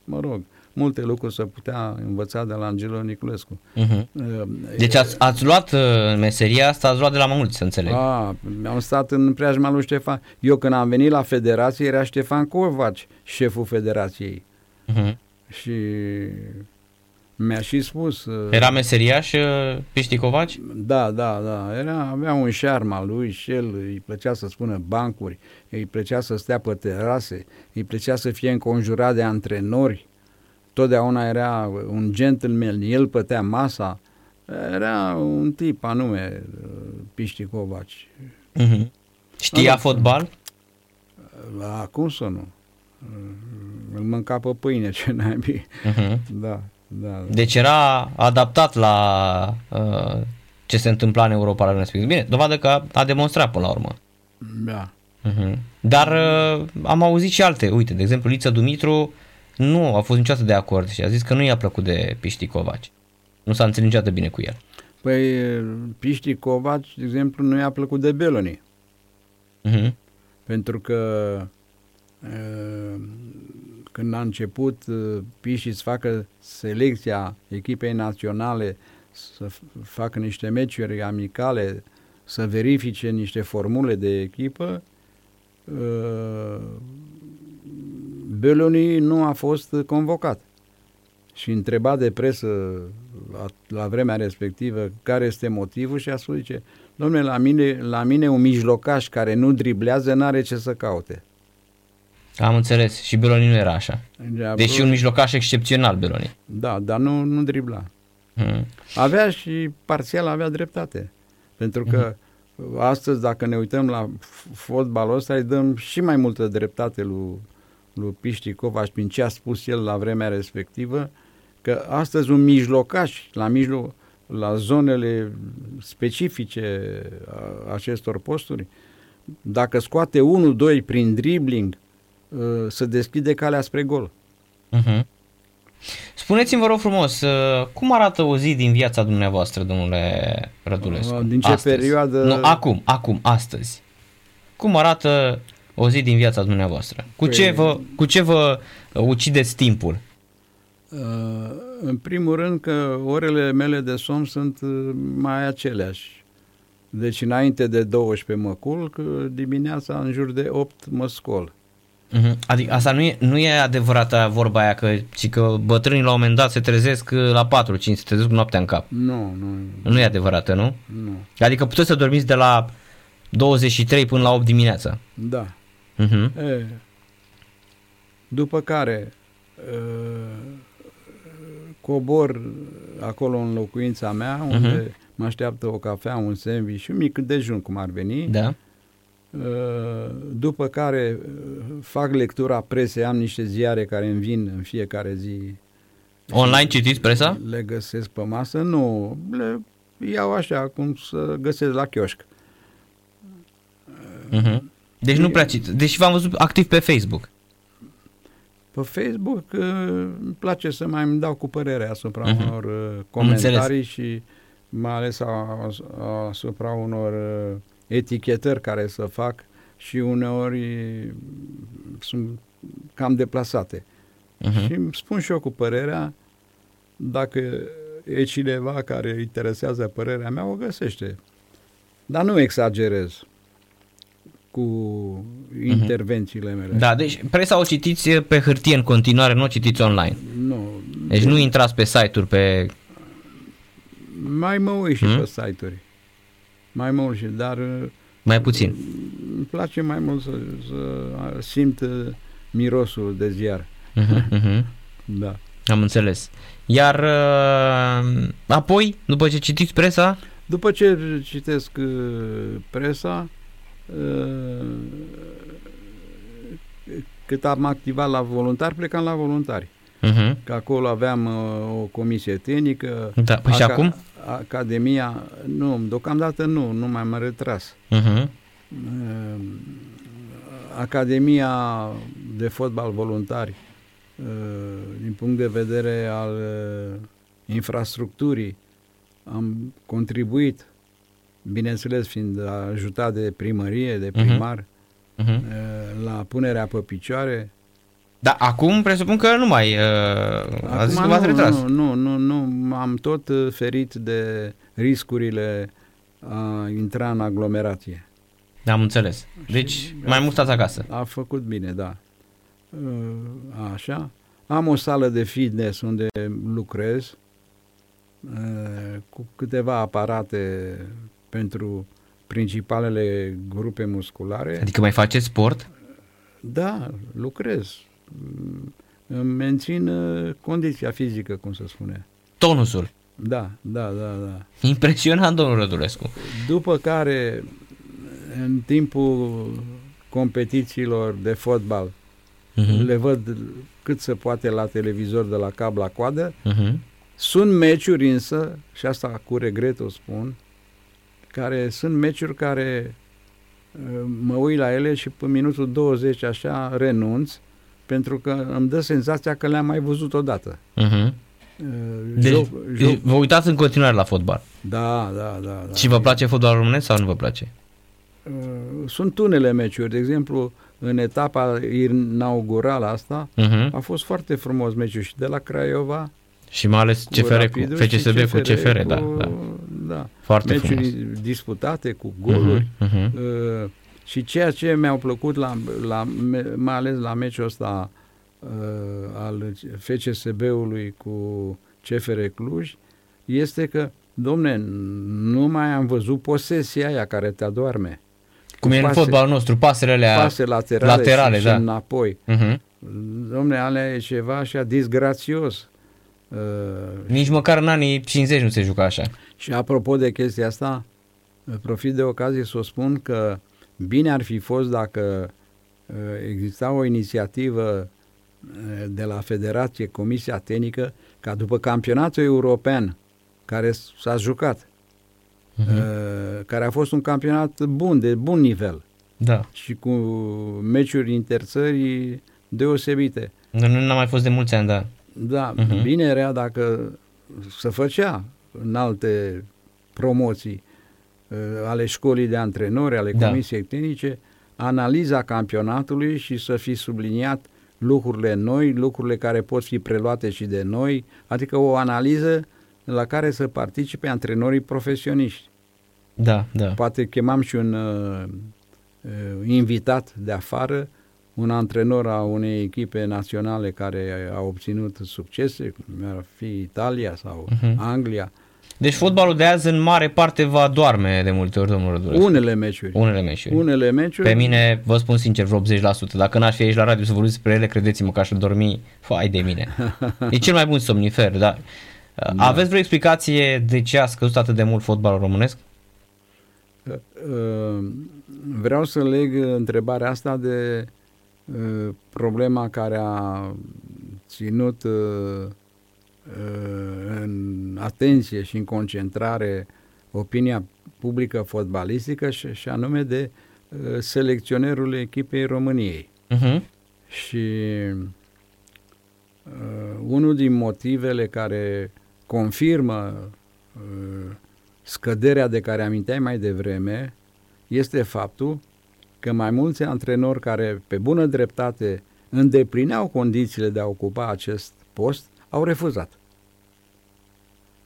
mă rog, multe lucruri se putea învăța de la Angelo Niculescu. Mhm. Uh, Deci ați, ați luat uh, meseria asta, ați luat de la mai mulți, să înțeleg. A, am stat în preajma lui Ștefan. Eu când am venit la federație era Ștefan Covaci, șeful federației. Mhm. Și mi-a și spus... uh, Era meseriaș uh, Piști Covaci? Da, da, da. Era, avea un șarm al lui și el îi plăcea să spună bancuri, îi plăcea să stea pe terase, îi plăcea să fie înconjurat de antrenori. Totdeauna era un gentleman, el plătea masa. Era un tip anume, uh, Piști Covaci. Uh-huh. Știa Da. fotbal? La cum să nu? Uh, Îl mânca pe pâine, ce naibii. Uh-huh. Da, da. Deci era adaptat la uh, ce se întâmpla în Europa la respectiv. Bine, dovadă că a demonstrat până la urmă. da. Uh-huh. Dar uh, am auzit și alte. Uite, de exemplu, Lița Dumitru nu a fost niciodată de acord și a zis că nu i-a plăcut de Piști Covaci. Nu s-a înțeles niciodată bine cu el. Păi Piști Covaci, de exemplu, nu i-a plăcut de Beloni. Uh-huh. pentru că uh, când a început uh, Piști să facă selecția echipei naționale, să f- facă niște meciuri amicale, să verifice niște formule de echipă, uh, Beloni nu a fost convocat. Și întrebat de presă la, la vremea respectivă care este motivul și a spus, zice, domnule, la mine, la mine un mijlocaș care nu driblează n-are ce să caute. Am înțeles. Și Beloni nu era așa. De Deși un mijlocaș excepțional, Beloni. Da, dar nu, nu dribla. Uh-huh. Avea și parțial avea dreptate. Pentru că astăzi, dacă ne uităm la f- fotbalul ăsta, îi dăm și mai multă dreptate lui, lui Piști Covaș prin ce a spus el la vremea respectivă, că astăzi un mijlocaș la mijloc, la zonele specifice a acestor posturi, dacă scoate 1-2 prin dribbling, ă, să deschide calea spre gol. Uh-huh. Spuneți-mi, vă rog frumos, uh, cum arată o zi din viața dumneavoastră, domnule Rădulescu? Uh, din ce perioadă- Nu, acum, acum, astăzi. Cum arată o zi din viața dumneavoastră? Cu, Păi- ce, vă, cu ce vă uh, ucideți timpul? Uh, În primul rând că orele mele de somn sunt uh, mai aceleași. Deci înainte de 12 mă culc, uh, dimineața în jur de 8 mă scol. Uh-huh. Adică asta nu e, nu e adevărată vorba aia că, ci că bătrânii la un moment dat se trezesc uh, la 4-5, se trezesc cu noaptea în cap. Nu, nu, Nu e adevărată, nu? nu. Adică puteți să dormiți de la 23 până la 8 dimineața. Da. Uh-huh. E, după care uh, cobor acolo în locuința mea, unde mă așteaptă o cafea, un sandwich și un mic dejun, cum ar veni. Da. Uh, După care uh, fac lectura presei, am niște ziare care îmi vin în fiecare zi. Online citiți presa? Le găsesc pe masă? Nu, le iau așa cum să găsesc la chioșc. Uh-huh. Deci nu prea cit. Deci v-am văzut activ pe Facebook. Pe Facebook uh, îmi place să mai îmi dau cu părere asupra Mhm. uh-huh. unor uh, comentarii și mai ales a, a, asupra unor uh, etichetări care să fac și uneori sunt cam deplasate. Uh-huh. Și îmi spun și eu cu părerea, dacă e cineva care îi interesează părerea mea, o găsește. Dar nu exagerez cu intervențiile mele. Da, deci presa o citiți pe hârtie în continuare, nu o citiți online. Nu. Deci nu intrați pe site-uri pe... Mai mă uit și Hmm? pe site-uri. Mai mă uit și, dar uh, Mai puțin. îmi place mai mult să, să simt uh, mirosul de ziar. Uh-huh, uh-huh. Da. Am înțeles. Iar uh, apoi, după ce citiți presa, După ce citesc uh, presa, uh, cât am activat la voluntari, plecam la voluntari. uh-huh. Că acolo aveam uh, o comisie tehnică. Da, păi și acum? Academia, nu, deocamdată nu, nu mai am retras. uh-huh. Uh, Academia de fotbal voluntari, uh, din punct de vedere al uh, infrastructurii, am contribuit, bineînțeles fiind ajutat de primărie, de Mhm. primar, uh-huh. uh, la punerea pe picioare. Da, acum presupun că nu mai... Uh, a zis că Acum v-ați nu, retras. nu, nu, nu, nu, am tot uh, ferit de riscurile a intra în aglomerație. Am înțeles. Deci, mai mult stați acasă. A făcut bine, da. Uh, Așa. Am o sală de fitness unde lucrez uh, cu câteva aparate pentru principalele grupe musculare. Adică mai faceți sport? Da, lucrez. Mm, Îmi mențin uh, condiția fizică, cum se spune. Tonusul. Da, da, da, da. Impresionant, domnul Rădulescu. După care, în timpul competițiilor de fotbal, uh-huh. le văd cât se poate la televizor de la cap la coadă. Uh-huh. Sunt meciuri însă, și asta cu regret o spun, care sunt meciuri care uh, mă uit la ele și pe minutul 20 așa renunț, pentru că îmi dă senzația că le-am mai văzut odată. Uh-huh. Deci, joc, joc... vă uitați în continuare la fotbal. Da, da, da. da. Și vă place fotbalul românesc sau nu vă place? Uh, sunt unele meciuri, de exemplu, în etapa inaugurală asta, uh-huh. a fost foarte frumos meciul și de la Craiova și mai ales CFR cu FCSB cu, cu CFR, cu, da, da. da. Foarte Meciuri frumos. disputate cu goluri. Uh-huh, uh-huh. Uh, și ceea ce mi-au plăcut, la, la, mai ales la meciul ăsta uh, al FCSB-ului cu CFR Cluj, este că, domne, nu mai am văzut posesia aia care te adorme. Cum e în fotbalul nostru, pasele alea pase laterale, laterale și, da. și înapoi. Uh-huh. Domne, alea e ceva așa disgrațios. Uh, Nici măcar în anii 50 nu se juca așa. Și apropo de chestia asta, profit de ocazie să o spun că bine ar fi fost dacă uh, exista o inițiativă uh, de la Federație, Comisia Tehnică, ca după campionatul european care s-a jucat, uh-huh. care a fost un campionat bun, de bun nivel, da. și cu meciuri interțării deosebite. Nu, nu a mai fost de mulți ani, da. Da, uh-huh. bine era dacă se făcea în alte promoții uh, ale școlii de antrenori, ale da. comisiei tehnice, analiza campionatului și să fi subliniat lucrurile noi, lucrurile care pot fi preluate și de noi, adică o analiză la care să participe antrenorii profesioniști. Da, da. Poate chemam și un uh, uh, invitat de afară un antrenor a unei echipe naționale care a obținut succese, cum ar fi Italia sau uh-huh. Anglia. Deci fotbalul de azi în mare parte va doarme de multe ori, domnul Rădulescu. Unele meciuri. Unele meciuri. Unele meciuri. Pe mine, vă spun sincer, vreo 80%. Dacă n-aș fi aici la radio să vorbesc despre ele, credeți-mă că aș dormi, fai de mine. e cel mai bun somnifer, da. da. Aveți vreo explicație de ce a scăzut atât de mult fotbalul românesc? Uh, uh, vreau să leg întrebarea asta de Uh, problema care a ținut uh, uh, în atenție și în concentrare opinia publică fotbalistică și, și anume de selecționerul echipei României. Uh-huh. Și uh, unul din motivele care confirmă uh, scăderea de care aminteai mai devreme este faptul că mai mulți antrenori care pe bună dreptate îndeplineau condițiile de a ocupa acest post au refuzat.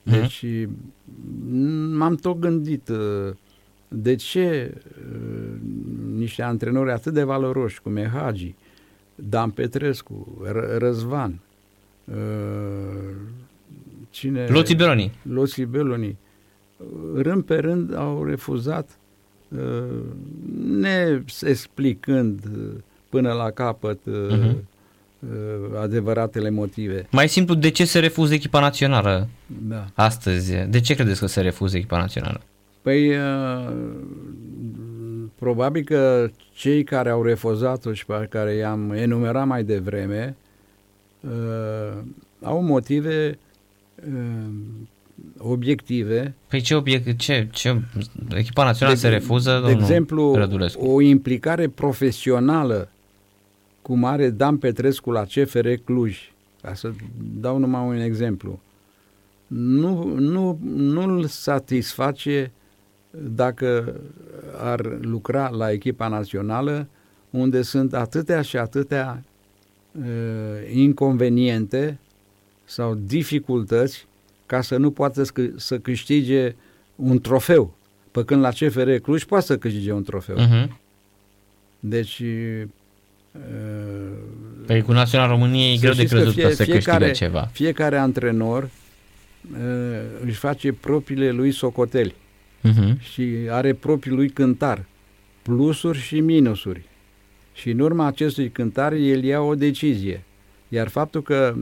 Mhm. Deci m-am tot gândit uh, de ce uh, niște antrenori atât de valoroși cum e Hagi, Dan Petrescu, Răzvan, uh, cine... Loții Beloni. Loții Beloni. Rând pe rând au refuzat ne explicând până la capăt uh-huh. Adevăratele motive. Mai simplu, de ce se refuză echipa națională da. astăzi? De ce credeți că se refuză echipa națională? Păi, uh, probabil că cei care au refuzat-o și pe care i-am enumerat mai devreme uh, au motive obiective. Păi ce obiect, ce, ce echipa națională de, se refuză, De exemplu, Rădulescu. o implicare profesională cum are Dan Petrescu la CFR Cluj, ca să dau numai un exemplu, nu, nu, nu-l satisface dacă ar lucra la echipa națională unde sunt atâtea și atâtea uh, inconveniente sau dificultăți ca să nu poată să câștige un trofeu. Pe când la CFR Cluj poate să câștige un trofeu. Uh-huh. Deci... Uh, păi cu Național României e greu de crezut că, fie, că se fiecare, câștigă ceva. Fiecare antrenor uh, își face propriile lui socoteli uh-huh. și are propriul lui cântar, plusuri și minusuri. Și în urma acestui cântar el ia o decizie. Iar faptul că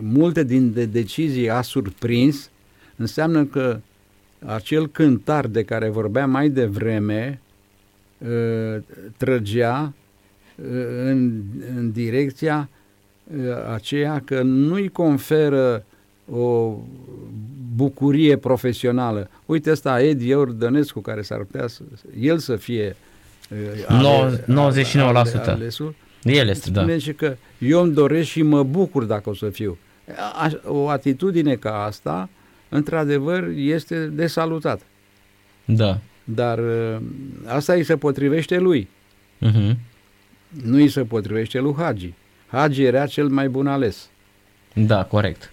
multe din de decizii a surprins înseamnă că acel cântar de care vorbeam mai devreme uh, trăgea uh, în, în direcția uh, aceea că nu-i conferă o bucurie profesională. Uite ăsta, Edi Iordănescu, care s-ar putea să, el să fie ale, 99%. Ale, alesul, el este, da. Spune că eu îmi doresc și mă bucur dacă o să fiu. O atitudine ca asta, într-adevăr, este de salutat. Da. Dar asta îi se potrivește lui. Uh-huh. Nu îi se potrivește lui Hagi. Hagi era cel mai bun ales. Da, corect.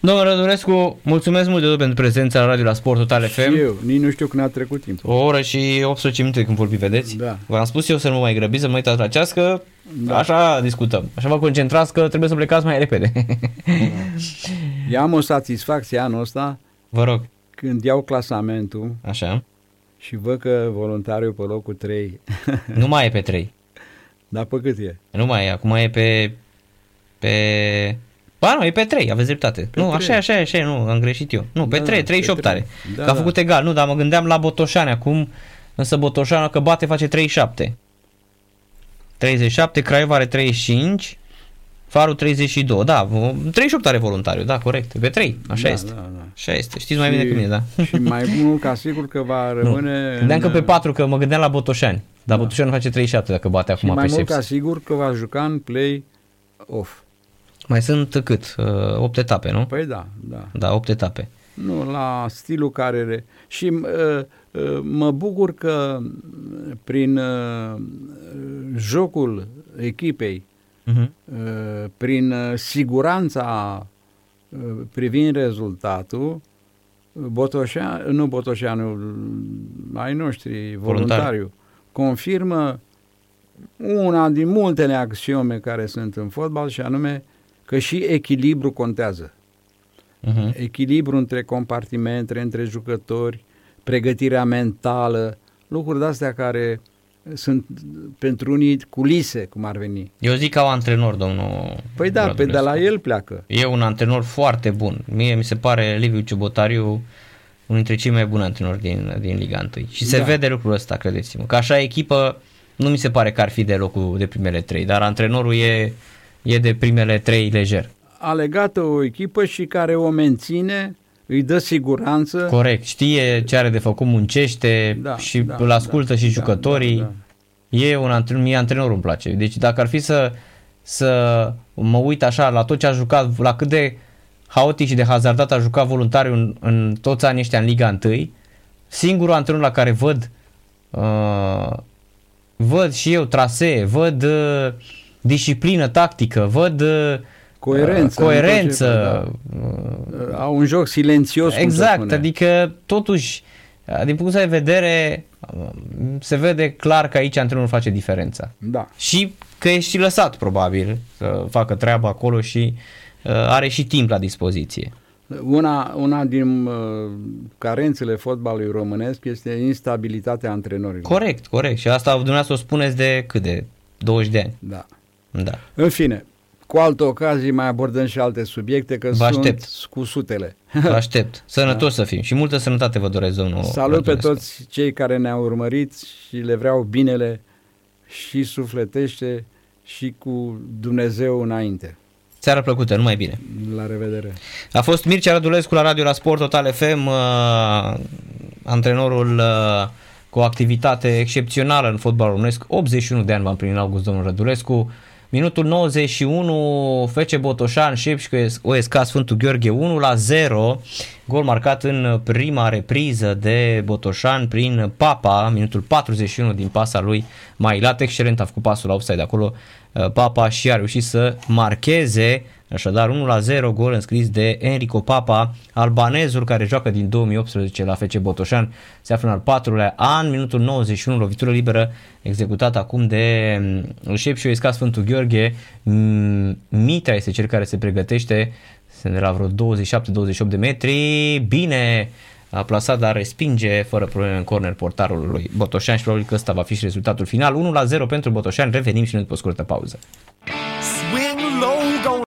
Domnul Rădurescu, mulțumesc mult de tot pentru prezența la radio la Sport Total FM. Și eu, nici nu știu când a trecut timp. O oră și 18 minute când vorbi, vedeți? Da. V-am spus eu să nu mă mai grăbiți, să mă uitați la ceas, că da. așa discutăm. Așa vă concentrați că trebuie să plecați mai repede. Da. Eu am o satisfacție anul ăsta. Vă rog. Când iau clasamentul. Așa. Și văd că voluntariul pe locul 3. nu mai e pe 3. Dar pe cât e? Nu mai e, acum e pe... pe Ba nu, e pe 3, aveți dreptate. Pe nu, 3. așa, așa, așa, nu, am greșit eu. Nu, pe da, 3, 38 are. Da, că a făcut da. egal, nu, dar mă gândeam la Botoșani acum, însă Botoșani că bate face 37. 37, Craiova are 35, Farul 32, da, 38 are voluntariu, da, corect, pe 3, așa da, este. Da, da. Așa este, știți mai bine cum e, da. Și mai mult ca sigur că va rămâne... Gândeam că pe 4, că mă gândeam la Botoșani, dar da. Botoșani face 37 dacă bate acum și pe mai mult ca sigur că va juca în play-off. Mai sunt cât? 8 uh, etape, nu? Păi da, da. Da, 8 etape. Nu, la stilul care... Și uh, uh, mă bucur că prin uh, jocul echipei, uh-huh. uh, prin siguranța uh, privind rezultatul, Botoșean, nu Botoșeanul, ai noștri, voluntariu, confirmă una din multele axiome care sunt în fotbal și anume că și echilibru contează. Uh-huh. Echilibru între compartimente, între jucători, pregătirea mentală, lucruri de-astea care sunt pentru unii culise, cum ar veni. Eu zic ca un antrenor, domnul Păi da, pe de la el pleacă. E un antrenor foarte bun. Mie mi se pare Liviu Ciubotariu unul dintre cei mai buni antrenori din, din Liga 1. Și se da. vede lucrul ăsta, credeți-mă. Că așa echipă nu mi se pare că ar fi de locul de primele trei, dar antrenorul e e de primele trei lejer. A legat o echipă și care o menține, îi dă siguranță. Corect, știe ce are de făcut, muncește da, și da, îl ascultă da, și da, jucătorii. Da, da. E un antrenor, mie antrenorul îmi place. Deci dacă ar fi să, să mă uit așa la tot ce a jucat, la cât de haotic și de hazardat a jucat voluntariu în, în toți anii ăștia în Liga 1, singurul antrenor la care văd uh, văd și eu trasee, văd uh, disciplină tactică, văd uh, coerență. coerență. Da. Au un joc silențios. Exact, adică totuși, din punctul de vedere, se vede clar că aici antrenorul face diferența. Da. Și că e și lăsat probabil să facă treaba acolo și uh, are și timp la dispoziție. Una, una din uh, carențele fotbalului românesc este instabilitatea antrenorilor. Corect, corect. Și asta dumneavoastră o spuneți de cât de 20 de ani. Da. Da. În fine, cu alte ocazii mai abordăm și alte subiecte, că vă sunt aștept. cu sutele. Vă aștept. Sănătos da. să fim și multă sănătate vă doresc, domnul Salut Rădunescu. pe toți cei care ne-au urmărit și le vreau binele și sufletește și cu Dumnezeu înainte. Seara plăcută, numai bine. La revedere. A fost Mircea Rădulescu la Radio la Sport Total FM, uh, antrenorul uh, cu o activitate excepțională în fotbalul românesc. 81 de ani v-am primit în august, domnul Rădulescu. Minutul 91, FC Botoșan, Șepș cu OSK Sfântul Gheorghe 1 la 0. Gol marcat în prima repriză de Botoșan prin Papa, minutul 41 din pasa lui Mailat. Excelent a făcut pasul la offside acolo Papa și a reușit să marcheze Așadar 1 la 0 gol înscris de Enrico Papa, albanezul care joacă din 2018 la FC Botoșan, se află în al patrulea an, minutul 91, lovitură liberă executată acum de mm, Șep și Oisca Sfântul Gheorghe. Mm, Mitra este cel care se pregătește, sunt de la vreo 27-28 de metri, bine a plasat, dar respinge fără probleme în corner portarul lui Botoșan și probabil că ăsta va fi și rezultatul final. 1 la 0 pentru Botoșan, revenim și noi după o scurtă pauză.